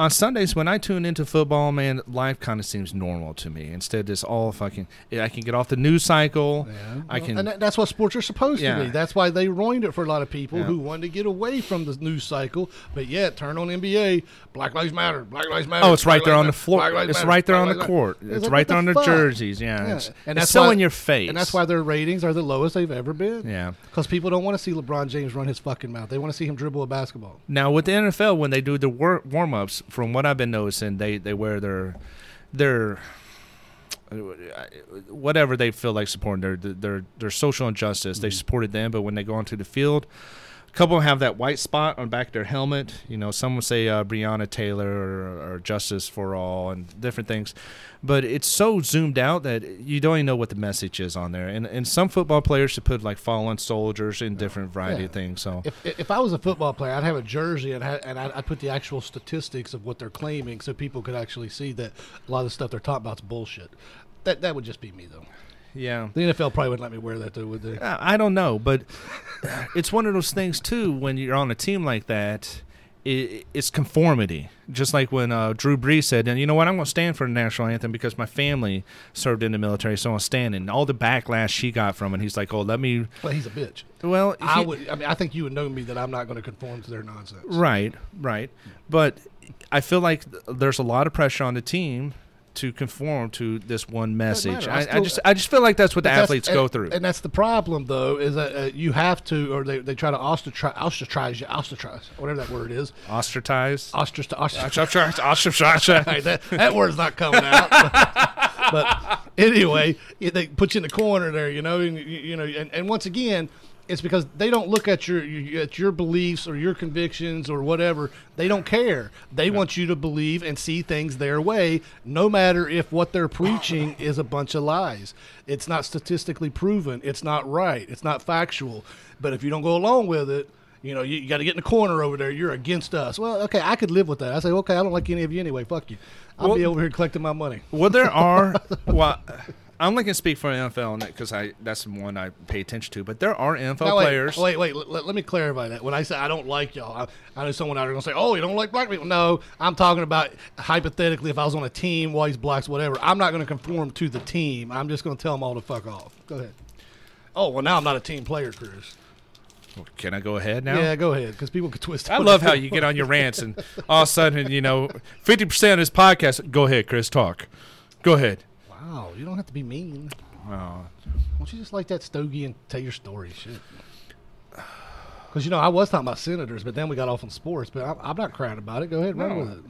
on Sundays when I tune into football, man, life kind of seems normal to me. Instead, it's all fucking. I can get off the news cycle. Yeah, I can. and that's what sports are supposed Yeah. to be. That's why they ruined it for a lot of people Yeah. who wanted to get away from the news cycle. But yet, turn on NBA, Black Lives Matter, Black Lives Matter. Oh, it's right Black there on the floor. It's Matter, right there on the court. It's like, right there on the jerseys. Yeah, Yeah. It's, And that's so why- in your face. And that's why their ratings are the lowest they've ever been. Yeah. Because people don't want to see LeBron James run his fucking mouth. They want to see him dribble a basketball. Now with the NFL, when they do the wor- warm ups, from what I've been noticing, they they wear their their whatever they feel like supporting their their their social injustice. They Mhm. supported them, but when they go onto the field, a couple have that white spot on the back of their helmet. You know, some would say uh, Breonna Taylor or, or Justice for All and different things, but it's so zoomed out that you don't even know what the message is on there. And and some football players should put like fallen soldiers and different variety Yeah. of things. So If, if I was a football player, I'd have a jersey and, and I'd, I'd put the actual statistics of what they're claiming so people could actually see that a lot of the stuff they're talking about is bullshit. That, that would just be me, though. Yeah. The NFL probably wouldn't let me wear that, though, would they? I don't know, but it's one of those things too. When you're on a team like that, it, it's conformity. Just like when uh, Drew Brees said, "And you know what? I'm going to stand for the national anthem because my family served in the military, so I'm standing." All the backlash she got from it, he's like, "Oh, let me." But he's a bitch. Well, I he- would. I mean, I think you would know me that I'm not going to conform to their nonsense. Right, right. But I feel like there's a lot of pressure on the team to conform to this one message. I I, I just, I just feel like that's what the athletes and- go through. and that's the problem, though, is that uh, you have to, or they, they try to ostracize, ostracize you, ostracize, whatever that word is, Ostracize. ostracize, ostracize. Ostracized. [laughs] That, that word's not coming out. [laughs] but anyway, they put you in the corner there, you know, and, you, you know, and, and once again, it's because they don't look at your you- at your beliefs or your convictions or whatever. They don't care. They want you to believe and see things their way, no matter if what they're preaching [laughs] is a bunch of lies. It's not statistically proven. It's not right. It's not factual. But if you don't go along with it, you know, you, you got to get in the corner over there. You're against us. Well, okay, I could live with that. I say, okay, I don't like any of you anyway. Fuck you. I'll Well- be over here collecting my money. Well, there are. [laughs] well, I'm only gonna speak for an NFL because I that's the one I pay attention to. But there are NFL Now, wait, players. Wait, wait. Let, let me clarify that. When I say I don't like y'all, I, I know someone out there gonna say, "Oh, you don't like black people." No, I'm talking about hypothetically if I was on a team, whites, blacks, whatever. I'm not gonna conform to the team. I'm just gonna tell them all to fuck off. Go ahead. Oh well, now I'm not a team player, Chris. Can I go ahead now? Yeah, go ahead, because people could twist. I love how you get on your rants and all of a sudden, you know, 50% of this podcast. Go ahead, Chris. Talk. Go ahead. Wow, you don't have to be mean. Oh, Why don't you just like that stogie and tell your story? Shit. Because you know I was talking about senators, but then we got off on sports. But I'm, I'm not crying about it. Go ahead, run No. with it.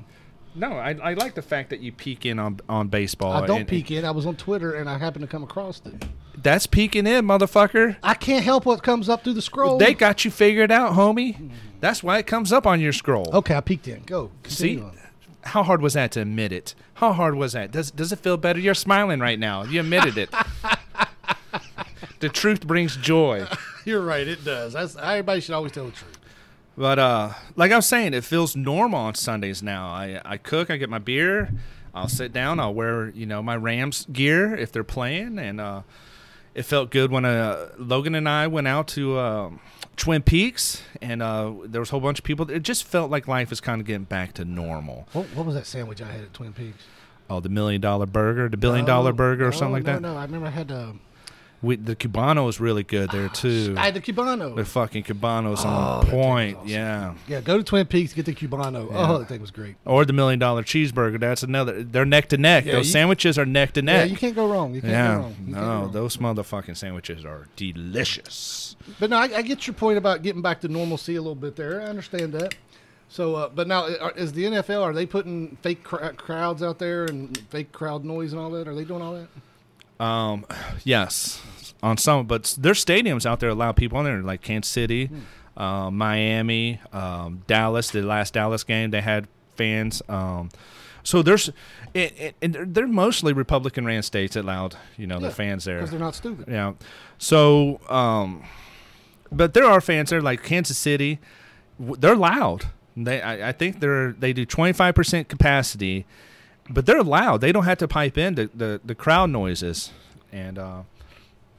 no, I, I like the fact that you peek in on on baseball. I don't and- peek in. I was on Twitter and I happened to come across it. That's peeking in, motherfucker. I can't help what comes up through the scroll. They got you figured out, homie. Hmm. That's why it comes up on your scroll. okay, I peeked in. Go. See, on. How hard was that to admit it? How hard was that? Does does it feel better? You're smiling right now. You admitted it. [laughs] the truth brings joy. [laughs] You're right. It does. That's, everybody should always tell the truth. But uh, like I was saying, it feels normal on Sundays now. I I cook, I get my beer, I'll sit down. I'll wear you know my Rams gear if they're playing, and uh, it felt good when uh, Logan and I went out to uh, Twin Peaks, and uh, there was a whole bunch of people. It just felt like life is kind of getting back to normal. What, what was that sandwich I had at Twin Peaks? Oh, the million dollar burger, the billion dollar No, burger, or no, something like no, that. No, I remember I had uh, We, the Cubano is really good there too. I had the Cubano. The fucking Cubano's Oh, on that thing was point. awesome. Yeah. yeah, go to Twin Peaks, get the Cubano. Yeah. Oh, that thing was great. Or the million dollar cheeseburger. That's another. They're neck to neck. Yeah, Those you- sandwiches are neck to Yeah, neck. you can't go wrong. You can't Yeah. go wrong. You No, wrong. those motherfucking sandwiches are delicious. But no, I, I get your point about getting back to normalcy a little bit there. I understand that. So, uh, but now uh, is the NFL? Are they putting fake cr- crowds out there and fake crowd noise and all that? Are they doing all that? Um, yes, on some, but their stadiums out there allow people in there, like Kansas City, Hmm. uh, Miami, um, Dallas. The last Dallas game, they had fans. Um, so there's, it, it, and they're- mostly Republican ran states that allowed you know Yeah, the fans there. Because they're not stupid. Yeah. So, um, but there are fans there, like Kansas City. They're loud. They, I, I think they're they do twenty five percent capacity, but they're loud. They don't have to pipe in the the, the crowd noises, and uh,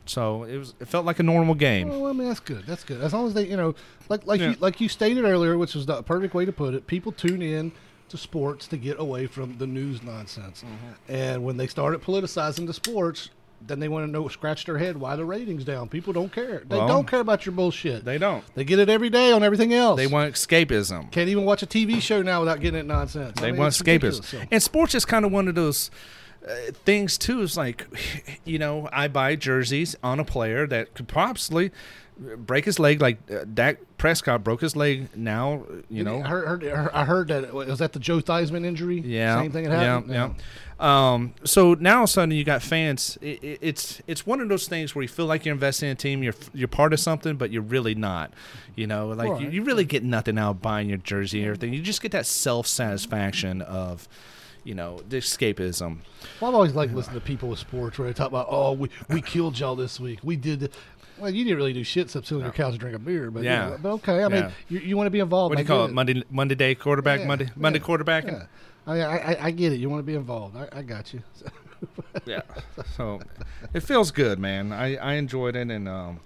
so it was. It felt like a normal game. Well, I mean that's good. That's good. As long as they, you know, like like Yeah. you like you stated earlier, which was the perfect way to put it. People tune in to sports to get away from the news nonsense, Mm-hmm. and when they started politicizing the sports, then they want to know, scratch their head why the ratings down. People don't care. They Well, don't care about your bullshit. They don't. They get it every day on everything else. They want escapism. can't even watch a TV show now without getting it nonsense. I They mean, want escapism. so. And sports is kind of one of those uh, things too. Is like, [sighs] you know, I buy jerseys on a player that could possibly break his leg, like uh, Dak Prescott broke his leg. Now, you know, I heard, heard, I heard that was that the Joe Theismann injury. yeah, same thing that happened. Yeah, yeah. Um, so now all of a sudden you got fans. It, it, it's it's one of those things where you feel like you're investing in a team. You're you're part of something, but you're really not. You know, like you, Right. you really get nothing out of buying your jersey and everything. You just get that self satisfaction of. You know, the escapism. Well, I've always liked listening to people with sports where they talk about, oh, we, we killed y'all this week. We did. th-" Well, you didn't really do shit except sit on your couch and drink a beer. But Yeah. but okay. I mean, Yeah. you, you want to be involved. What do I you call get it? Monday Monday day quarterback. Yeah, Monday Monday yeah, quarterback. Yeah. I, I, I, I get it. You want to be involved. I, I got you. [laughs] yeah. So it feels good, man. I, I enjoyed it, and um,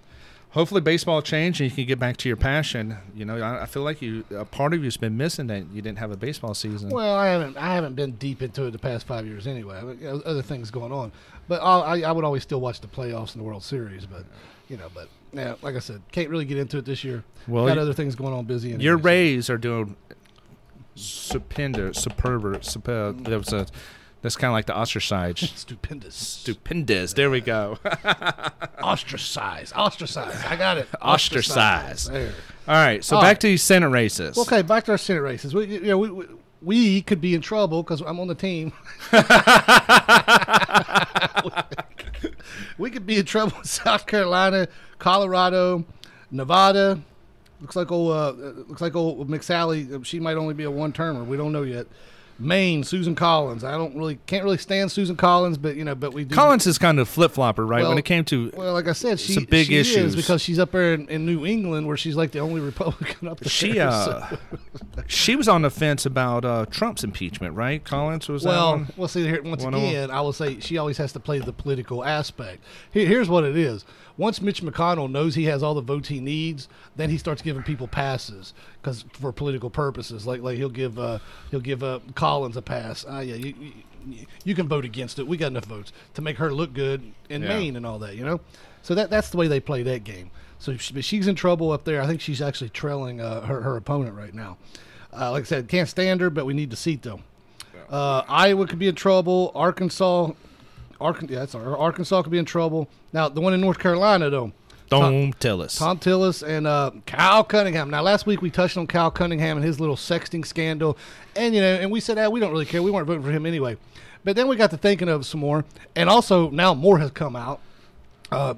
hopefully baseball changed and you can get back to your passion. You know, I, I feel like you a part of you's been missing that you didn't have a baseball season. Well, I haven't I haven't been deep into it the past five years anyway. I mean, other things going on, but I'll, I I would always still watch the playoffs and the World Series. But you know, but yeah, like I said, can't really get into it this year. Well, got other things going on, busy. Anyway, your so- Rays are doing stupendous, superb, superb. That was a. That's kind of like the ostracized. [laughs] stupendous, Stupendous. There we go. [laughs] ostracize, ostracize. I got it. Ostracize. There. All right. So All back right. to Senate races. Okay, back to our Senate races. We, you know, we, we, we could be in trouble because I'm on the team. [laughs] we could be in trouble with South Carolina, Colorado, Nevada. Looks like old, uh, looks like old McSally. She might only be a one termer. We don't know yet. Maine, Susan Collins. I don't really can't really stand Susan Collins, but you know, but we do. Collins is kind of flip flopper, right? when it came to Well, like I said, she, Some big she is issues. because she's up there in, in New England, where she's like the only Republican up there. she so- uh she was on the fence about uh Trump's impeachment, right? Collins was Well, well, see here once One of 'em? again, I will say she always has to play the political aspect. Here, here's what it is: once Mitch McConnell knows he has all the votes he needs, then he starts giving people passes because for political purposes. Like like he'll give uh, he'll give uh, Collins a pass. Ah, yeah, you, you you can vote against it. We got enough votes to make her look good in Yeah. Maine and all that. You know, so that that's the way they play that game. So she, she's in trouble up there. I think she's actually trailing uh, her her opponent right now. Uh, like I said, can't stand her, but we need to seat though. Uh, Iowa could be in trouble. Arkansas, Arkan- yeah, that's all right. Arkansas could be in trouble. Now the one in North Carolina though, Don't tell us. Thom Tillis and uh, Kyle Cunningham. Now last week we touched on Kyle Cunningham and his little sexting scandal, and you know, and we said, ah, we don't really care. We weren't voting for him anyway. But then we got to thinking of some more, and also now more has come out. Uh,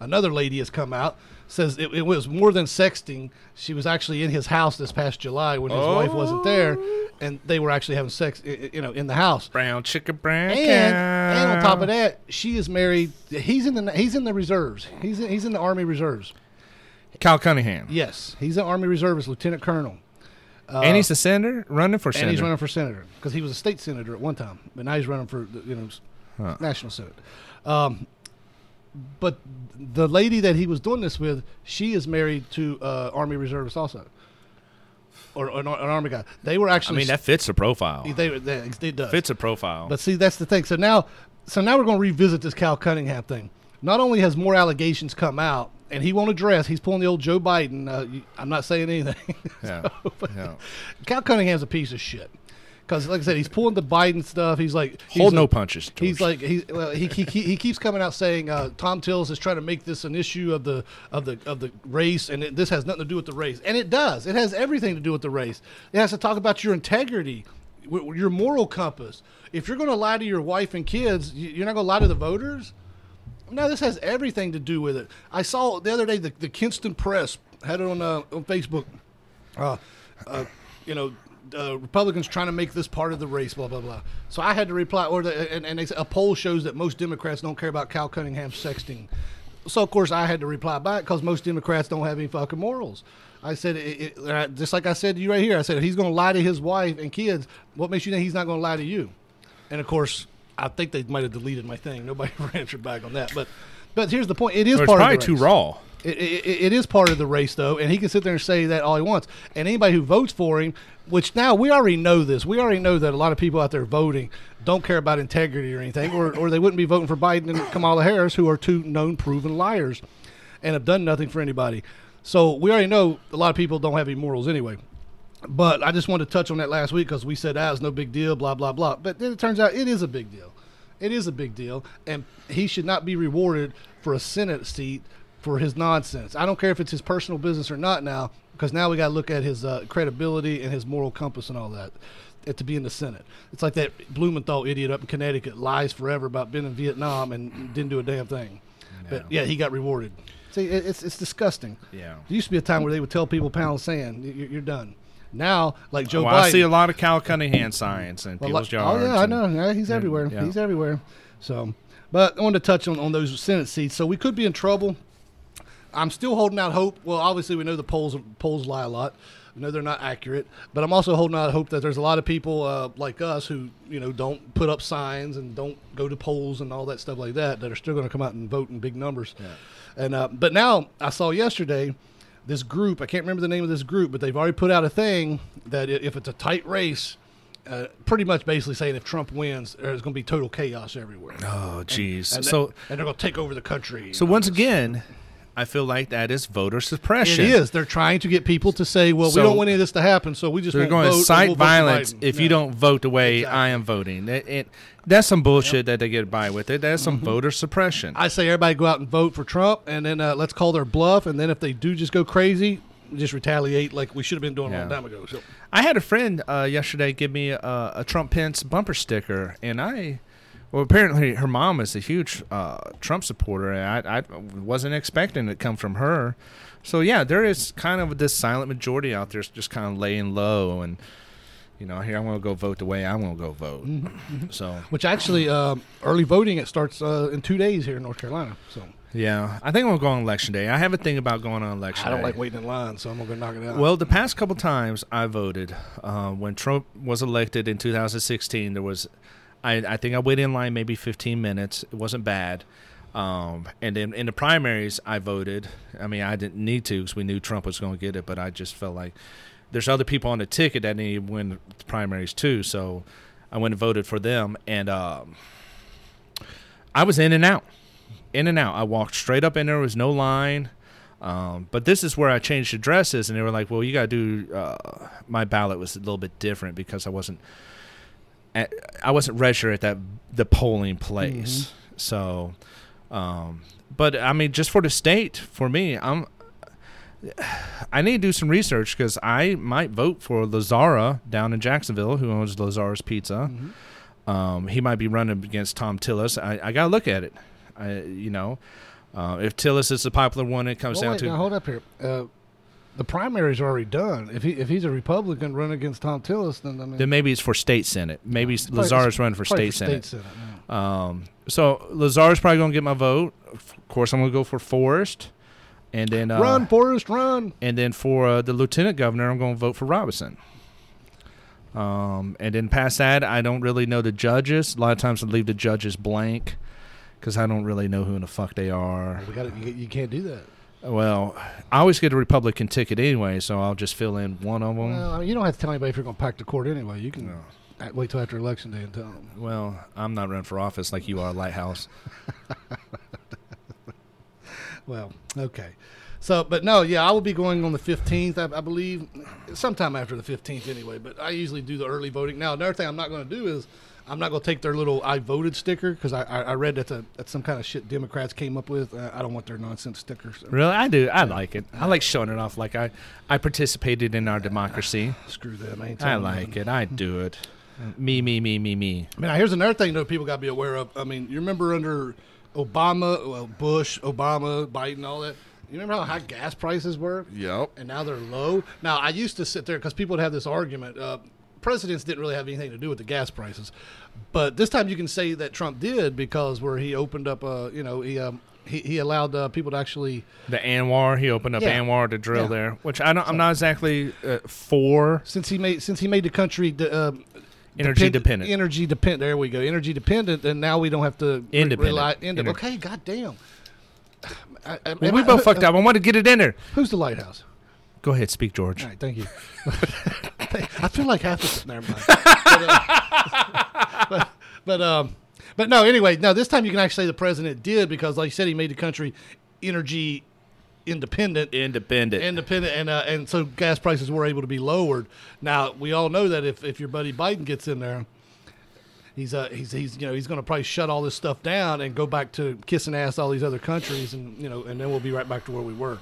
another lady has come out says it, it was more than sexting. She was actually in his house this past July when his wife wasn't there, and they were actually having sex, you know, in the house. brown chicken brown And, and on top of that, she is married. He's in the he's in the reserves. He's in, he's in the Army Reserves. Cal Cunningham. Yes, he's an Army Reservist, Lieutenant Colonel. Uh, and he's a senator running for and senator. he's running for senator because he was a state senator at one time, but now he's running for the, you know Huh. national senate. Um, but the lady that he was doing this with, she is married to uh, Army reservist also, or, or an, an Army guy. They were actually. I mean, that fits the profile. they, they, it does. fits a profile. But see, that's the thing. So now, so now we're going to revisit this Cal Cunningham thing. Not only has more allegations come out, and he won't address. He's pulling the old Joe Biden. Uh, I'm not saying anything. [laughs] yeah. yeah. Cal Cunningham's a piece of shit. Because, like I said, he's pulling the Biden stuff. He's like, he's Hold no like- punches. He's like he, well, he, he he he keeps coming out saying uh, Thom Tillis is trying to make this an issue of the of the of the race, and it, this has nothing to do with the race, and it does. It has everything to do with the race. It has to talk about your integrity, your moral compass. If you're going to lie to your wife and kids, you- you're not going to lie to the voters. No, this has everything to do with it. I saw the other day the, the Kinston Press had it on uh, on Facebook. Uh, uh, you know, uh, Republicans trying to make this part of the race, blah blah blah. So I had to reply, or the, and, and they, said, a poll shows that most Democrats don't care about Cal Cunningham sexting. So of course I had to reply back because most Democrats don't have any fucking morals. I said, it, it, just like I said to you right here, I said if he's going to lie to his wife and kids, what makes you think he's not going to lie to you? And of course, I think they might have deleted my thing. Nobody [laughs] ever answered back on that. But but here's the point: it is part probably of the too raw. It, it, it is part of the race, though, and he can sit there and say that all he wants. And anybody who votes for him, which now we already know this, we already know that a lot of people out there voting don't care about integrity or anything, or, or they wouldn't be voting for Biden and Kamala Harris, who are two known proven liars and have done nothing for anybody. So we already know a lot of people don't have any morals anyway. But I just wanted to touch on that last week because we said ah, that was no big deal, blah blah blah. But then it turns out it is a big deal. It is a big deal, and he should not be rewarded for a Senate seat for his nonsense. I don't care if it's his personal business or not now, because now we got to look at his uh, credibility and his moral compass and all that. To be in the Senate, it's like that Blumenthal idiot up in Connecticut lies forever about being in Vietnam and didn't do a damn thing. But yeah, he got rewarded. See, it, it's it's disgusting. Yeah. There used to be a time where they would tell people pound of sand, "You- you're, you're done. Now, like Joe Well, Biden, I see a lot of Cal Cunningham signs in well, people's like-. Oh yeah, I know. Yeah, he's everywhere. yeah. He's everywhere. So, but I wanted to touch on, on those Senate seats. So we could be in trouble. I'm still holding out hope. Well, obviously we know the polls polls lie a lot. We know they're not accurate, but I'm also holding out hope that there's a lot of people uh, like us who you know don't put up signs and don't go to polls and all that stuff like that that are still going to come out and vote in big numbers. And uh, but now I saw yesterday this group. I can't remember the name of this group, but they've already put out a thing that if it's a tight race, uh, pretty much basically saying if Trump wins, there's going to be total chaos everywhere. Oh, jeez. And So, and they're going to take over the country. so once again, I feel like that is voter suppression. is. They're trying to get people to say, "Well, So- we don't want any of this to happen, so we just They're going vote, to cite we'll violence if Yeah. you don't vote the way Exactly. I am voting. It, it- that's some bullshit that they get by with it. That's some voter suppression. I say everybody go out and vote for Trump, and then uh, let's call their bluff, and then if they do just go crazy, just retaliate like we should have been doing a long time ago. So I had a friend uh, yesterday give me a, a Trump Pence bumper sticker, and I, well, apparently her mom is a huge uh, Trump supporter, and I, I wasn't expecting it to come from her. So yeah, there is kind of this silent majority out there, just kind of laying low, and you know, here I'm going to go vote the way I'm going to go vote. So which actually um, early voting it starts uh, in two days here in North Carolina. So yeah, I think I'm gonna go on election day. I have a thing about going on election. Day. I don't day. like waiting in line, so I'm gonna go knock it out. Well, the past couple times I voted, uh, when Trump was elected in 2016, there was, I, I think I waited in line maybe 15 minutes. It wasn't bad. Um, and then in the primaries, I voted. I mean, I didn't need to because we knew Trump was going to get it, but I just felt like there's other people on the ticket that need to win the primaries too. So I went and voted for them, and um, I was in and out, in and out. I walked straight up in there. Was no line. Um, but this is where I changed addresses, and they were like, "Well, you got to do." Uh, my ballot was a little bit different because I wasn't, at, I wasn't registered at that the polling place. So, um, but I mean, just for the state, for me, I'm. I need to do some research because I might vote for Lazzara down in Jacksonville, who owns Lazzara's Pizza. Mm-hmm. Um, he might be running against Thom Tillis. I, I got to look at it. I, you know, uh, if Tillis is the popular one, it comes Well, down wait, to now hold up here. Uh, the primaries are already done. If he if he's a Republican running against Thom Tillis, then I mean, then maybe it's for state senate. Maybe Probably- Lazar's running for state senate. State Senate. yeah. Um, so Lazar's probably going to get my vote. Of course, I'm going to go for Forest, and then uh, run, Forrest, run. and then for uh, the lieutenant governor, I'm going to vote for Robinson. Um, and then past that, I don't really know the judges. A lot of times I leave the judges blank because I don't really know who in the fuck they are. We got you, you can't do that. Well, I always get a Republican ticket anyway, so I'll just fill in one of them. Well, I mean, you don't have to tell anybody if you're going to pack the court anyway. You can No. wait till after election day and tell them. Well, I'm not running for office like you are, Lighthouse. [laughs] Well, okay. So, but no, yeah, I will be going on the 15th, I, I believe, sometime after the 15th anyway. But I usually do the early voting. Now, another thing I'm not going to do is I'm not going to take their little "I voted" sticker because I, I, I read that's a that's some kind of shit Democrats came up with. Uh, I don't want their nonsense stickers. So Really, I do. I like it. I like showing it off. Like I, I participated in our democracy. [sighs] screw them. I, I like them. it. I do it. Me, me, me, me, me. I mean, now, here's another thing though people got to be aware of. I mean, you remember under Obama, well, Bush, Obama, Biden, all that. You remember how high gas prices were? Yep. and now they're low. Now, I used to sit there because people would have this argument. Uh, presidents didn't really have anything to do with the gas prices, but this time you can say that Trump did because where he opened up, uh, you know, he um, he, he allowed uh, people to actually. The ANWR, he opened up Yeah. ANWR to drill Yeah. there, which I don't. I'm not exactly uh, for Since he made since he made the country de- uh, energy depend- dependent. energy dependent. There we go, energy dependent, and now we don't have to re- Independent. Rely, okay, goddamn. [sighs] I, I, Well, we I- both fucked up. I wanted to get it in there. Who's the lighthouse? Go ahead, speak, George. All right, thank you. [laughs] I feel like half of never mind. But, uh, [laughs] but, but um, but no. Anyway, no. This time you can actually say the president did because, like you said, he made the country energy independent, Independent. independent, and uh, and so gas prices were able to be lowered. Now we all know that if if your buddy Biden gets in there. He's, uh, he's, he's, you know, he's going to probably shut all this stuff down and go back to kissing ass all these other countries, and you know, and then we'll be right back to where we were.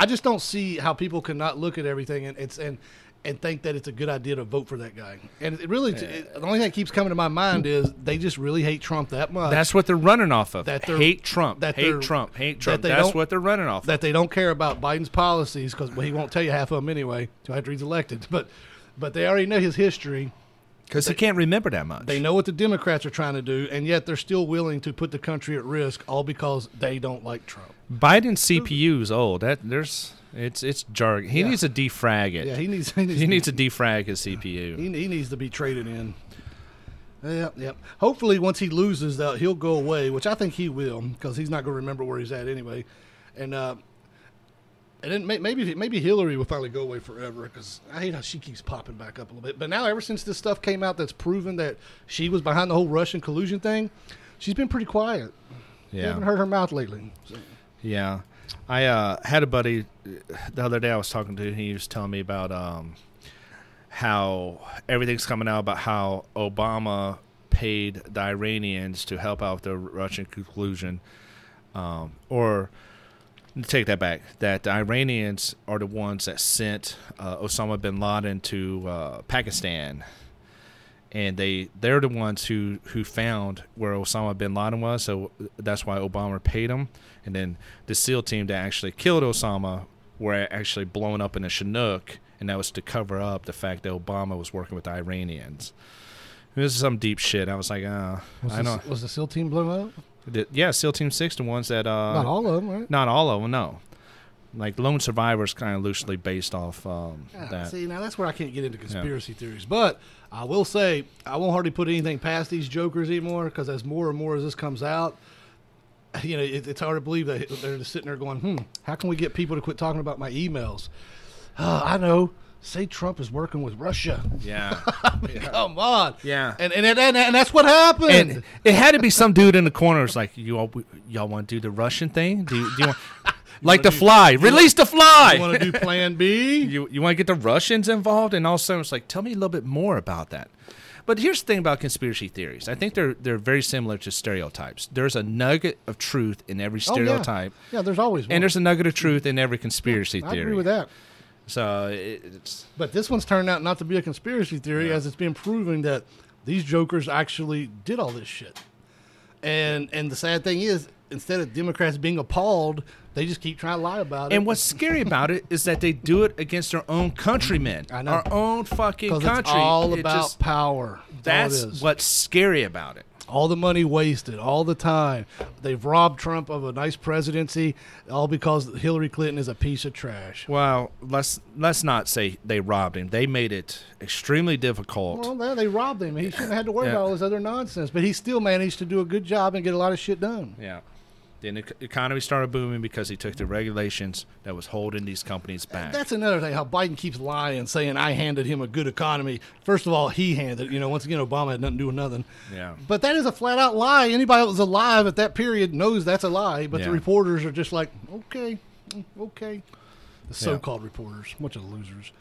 I just don't see how people cannot look at everything and it's and and think that it's a good idea to vote for that guy. And it really, it, the only thing that keeps coming to my mind is they just really hate Trump that much That's what they're running off of. That hate Trump. that hate Trump. Hate that Trump. they That's what they're running off. of. that they don't care about Biden's policies because well, he won't tell you half of them anyway until after he's elected. But but they already know his history. Because he can't remember that much. They know what the Democrats are trying to do, and yet they're still willing to put the country at risk, all because they don't like Trump. Biden's CPU is old. That there's it's it's jargon. He Yeah. needs to defrag it. Yeah, he needs he needs, he to, needs to defrag his CPU. he, he needs to be traded in. Yep, yep. Hopefully, once he loses, that he'll go away, which I think he will, because he's not going to remember where he's at anyway. And uh, and then may- maybe maybe Hillary will finally go away forever, because I hate how she keeps popping back up a little bit. But now, ever since this stuff came out, that's proven that she was behind the whole Russian collusion thing, she's been pretty quiet. You haven't heard her mouth lately. So, yeah. I uh, had a buddy the other day I was talking to. He was telling me about um, how everything's coming out about how Obama paid the Iranians to help out the Russian conclusion. um, or take that back. That the Iranians are the ones that sent uh, Osama bin Laden to uh, Pakistan, and they they're the ones who who found where Osama bin Laden was. So that's why Obama paid them. And then the SEAL team that actually killed Osama were actually blown up in a Chinook, and that was to cover up the fact that Obama was working with the Iranians. This is some deep shit. I was like, uh, was, I the, know. was the SEAL team blown up? The- yeah, SEAL Team Six, the ones that uh, Not all of them, right? not all of them, no. Like Lone Survivor is kind of loosely based off um, Yeah, that. See, now that's where I can't get into conspiracy theories. But I will say, I won't hardly put anything past these jokers anymore because as more and more as this comes out, you know, it, it's hard to believe that they're just sitting there going, hmm, how can we get people to quit talking about my emails? Uh, I know. Say Trump is working with Russia. Yeah, [laughs] Come on. yeah. And, and, and, and that's what happened. And it had to be some dude in the corner. who's like, you all, y'all want to do the Russian thing? Do do you want, like the do- fly? Release the fly. you want to do plan B? [laughs] you you want to get the Russians involved, and all of a sudden it's like, tell me a little bit more about that. But here's the thing about conspiracy theories. I think they're they're very similar to stereotypes. There's a nugget of truth in every Oh, yeah. stereotype, Yeah, there's always one. and there's a nugget of truth in every conspiracy theory. I agree with that. So it's But this one's turned out not to be a conspiracy theory, as it's been proven that these jokers actually did all this shit. And and the sad thing is, instead of Democrats being appalled, they just keep trying to lie about it. and what's scary about it is that they do it against their own countrymen, I know. our own fucking country. it's all It about just- power. That's, that's it what's scary about it. All the money wasted, all the time. They've robbed Trump of a nice presidency, all because Hillary Clinton is a piece of trash. Well, let's let's not say they robbed him. They made it extremely difficult. Well, no, they robbed him. He shouldn't have had to worry Yeah. about all this other nonsense, but he still managed to do a good job and get a lot of shit done. yeah. Then the economy started booming because he took the regulations that was holding these companies back. That's another thing. How Biden keeps lying, saying I handed him a good economy. First of all, he handed. it. You know, once again, Obama had nothing to do with nothing. yeah. But that is a flat out lie. Anybody that was alive at that period knows that's a lie. But Yeah. the reporters are just like, okay, okay. The so-called reporters, bunch of losers.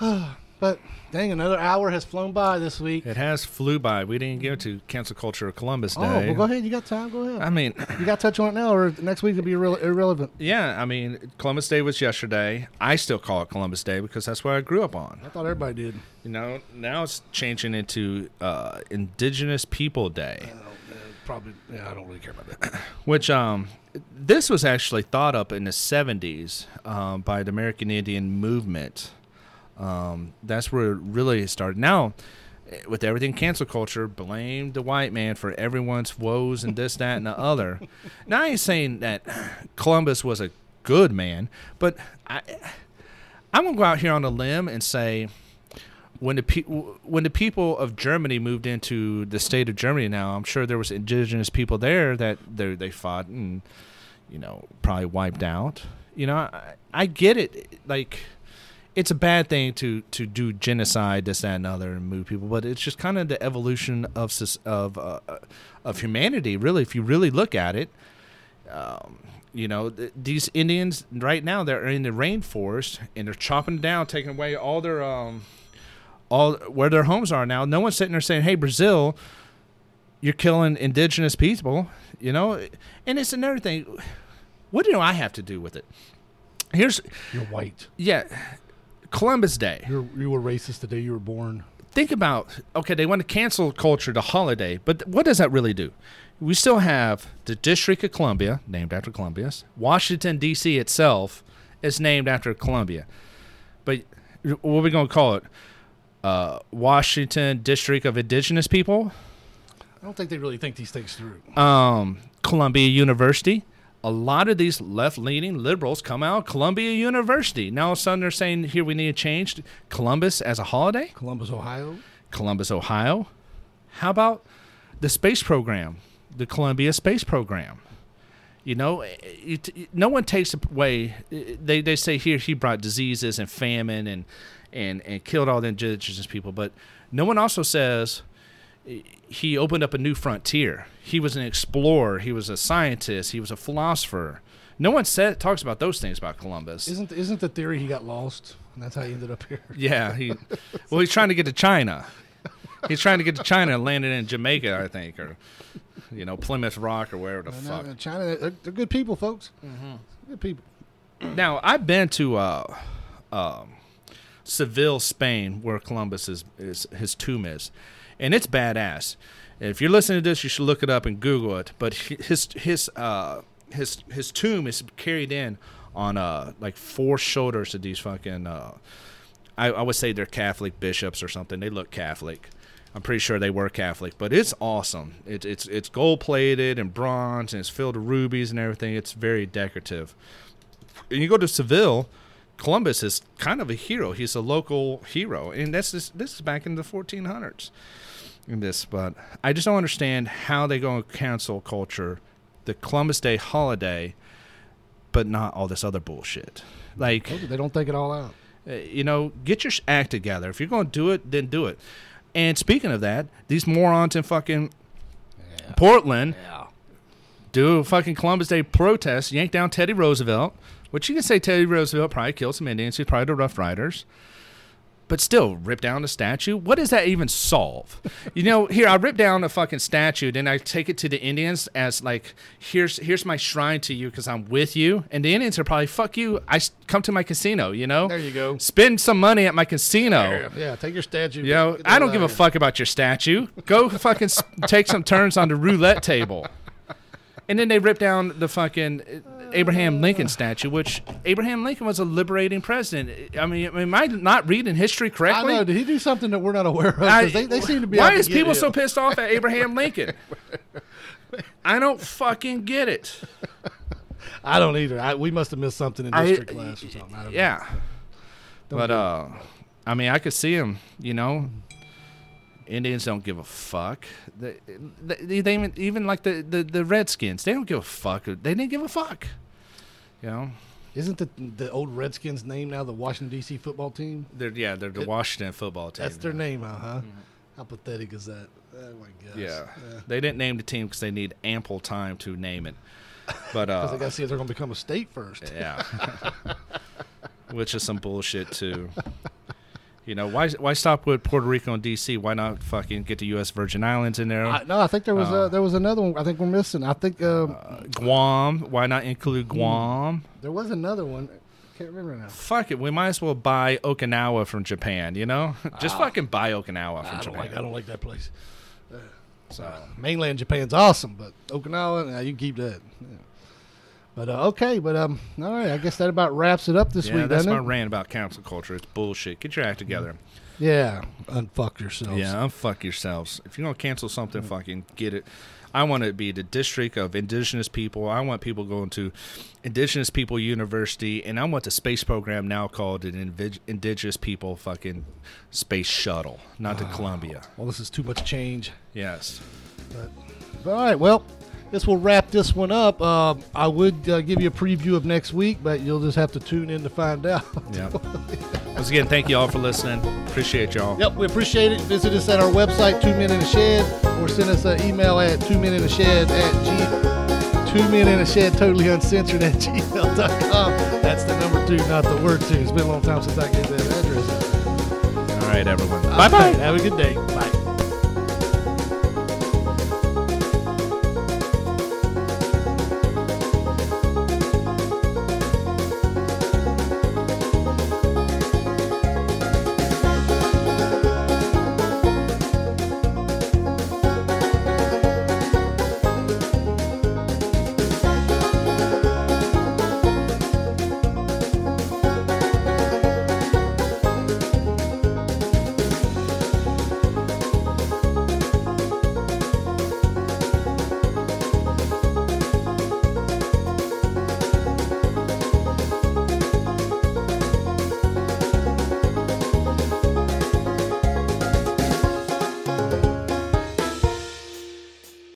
[sighs] but dang, another hour has flown by this week. It has flew by. We didn't get to cancel culture of Columbus Day. Oh, well, go ahead. You got time? Go ahead. I mean, you got to touch on it now, or next week it'll be irre- irrelevant. yeah, I mean, Columbus Day was yesterday. I still call it Columbus Day because that's what I grew up on. I thought everybody did. You know, now it's changing into uh, Indigenous People Day. Uh, probably. Yeah, I don't really care about that. [clears throat] which um this was actually thought up in the 70s um, by the American Indian movement. Um, that's where it really started. Now, with everything cancel culture, blame the white man for everyone's woes and this, that, and the other. [laughs] Now, I ain't saying that Columbus was a good man, but I, I'm gonna go out here on a limb and say when the pe- when the people of Germany moved into the state of Germany now, I'm sure there was indigenous people there that they they fought and you know probably wiped out. You know, I, I get it. Like it's a bad thing to to do genocide, this, that, and other, and move people, but it's just kind of the evolution of of uh, uh, of humanity. Really, if you really look at it. Um, you know, th- these Indians right now they're in the rainforest and they're chopping down, taking away all their um, all where their homes are now. No one's sitting there saying, "Hey, Brazil, you're killing indigenous people." You know, and it's another thing. What do I have to do with it? Here's You're white. yeah, Columbus Day. You're you were racist the day you were born. Think about okay, they want to cancel culture, the holiday, but what does that really do? We still have the District of Columbia, named after Columbus. Washington D.C. itself is named after Columbia, but what are we going to call it? Uh, Washington District of Indigenous People. I don't think they really think these things through. um, Columbia University. A lot of these left-leaning liberals come out Columbia University. Now all of a sudden they're saying here we need to change Columbus as a holiday. Columbus, Ohio. Columbus, Ohio. How about the space program, the Columbia Space Program? You know, it, it- no one takes away. They they say here he brought diseases and famine and and and killed all the indigenous people, but no one also says he opened up a new frontier. He was an explorer. He was a scientist. He was a philosopher. No one said talks about those things about Columbus. Isn't isn't the theory he got lost and that's how he ended up here? [laughs] Yeah, he. well, he's trying to get to China. He's trying to get to China and landed in Jamaica, I think, or you know Plymouth Rock or wherever the And, fuck. uh, China, they're, they're good people, folks. Good people. Now I've been to uh, um, Seville, Spain, where Columbus is, is his tomb is, and it's badass. If you're listening to this, you should look it up and Google it. But his his uh, his his tomb is carried in on uh like four shoulders of these fucking. Uh, I, I would say they're Catholic bishops or something. They look Catholic. I'm pretty sure they were Catholic, but it's awesome. It's it's it's gold plated and bronze, and it's filled with rubies and everything. It's very decorative. And you go to Seville, Columbus is kind of a hero. He's a local hero, and this. This is back in the 1400s. In this, but I just don't understand how they go and cancel culture, the Columbus Day holiday, but not all this other bullshit. Like They don't think it all out. uh, you know, get your act together. If you're going to do it, then do it. And speaking of that, these morons in fucking Portland Yeah. do a fucking Columbus Day protest, yank down Teddy Roosevelt, which you can say Teddy Roosevelt probably killed some Indians. He's probably the Rough Riders. But still, rip down a statue. What does that even solve? you know, here I rip down a fucking statue, then I take it to the Indians as like, here's here's my shrine to you because I'm with you, and the Indians are probably fuck you. I come to my casino, you know. There you go. Spend some money at my casino. Yeah, take your statue. You know, I don't give a fuck about your statue. Go fucking take some turns on the roulette table. And then they ripped down the fucking uh, Abraham Lincoln statue, which Abraham Lincoln was a liberating president. I mean, am I not reading history correctly? I know. Did he do something that we're not aware of? I- they, they seem to be. Why is people so pissed off at Abraham Lincoln? [laughs] I don't fucking get it. [laughs] I don't either. I, we must have missed something in I- history class or something. I. Yeah. But uh I mean, I could see him, you know. Indians don't give a fuck. They, they, they even, even like the, the, the Redskins, they don't give a fuck. They didn't give a fuck. You know, Isn't the the old Redskins name now the Washington D.C. football team? they're yeah, they're the It- Washington football team. That's their name, now, huh? How pathetic is that? Oh my gosh. Yeah, they didn't name the team because they need ample time to name it. [laughs] But Because uh, they got to see if they're going to become a state first. Yeah. [laughs] Which is some bullshit too. You know, why why stop with Puerto Rico and DC? Why not fucking get the US Virgin Islands in there? I, no, I think there was uh, there was another one. I think we're missing. I think um, Uh, Guam, why not include Guam? there was another one. Can't remember now. Fuck it, we might as well buy Okinawa from Japan, you know? [laughs] Just fucking buy Okinawa from I don't Japan. like I don't like that place. So, Mainland Japan's awesome, but Okinawa, nah, you can keep that. Yeah. But uh, okay, but um, all right. I guess that about wraps it up this yeah, week, that's doesn't it? That's my it? rant about cancel culture. It's bullshit. Get your act together. Yeah, unfuck yourselves. Yeah, unfuck yourselves. If you're gonna cancel something, fucking get it. I want it to be the district of indigenous people. I want people going to indigenous people university, and I want the space program now called an Invi- indigenous people fucking space shuttle, not to Columbia. Well, this is too much change. Yes. But, all right, well, this will wrap this one up. Um, I would uh, give you a preview of next week, but you'll just have to tune in to find out. Yeah. [laughs] Once again, thank you all for listening. Appreciate y'all. Yep, we appreciate it. Visit us at our website, Two Men in a Shed, or send us an email at two men in a shed at g two men in a shed totally uncensored at gmail.com. That's the number two, not the word two. It's been a long time since I gave that address. All right, everyone. Bye bye. Have a good day. Bye.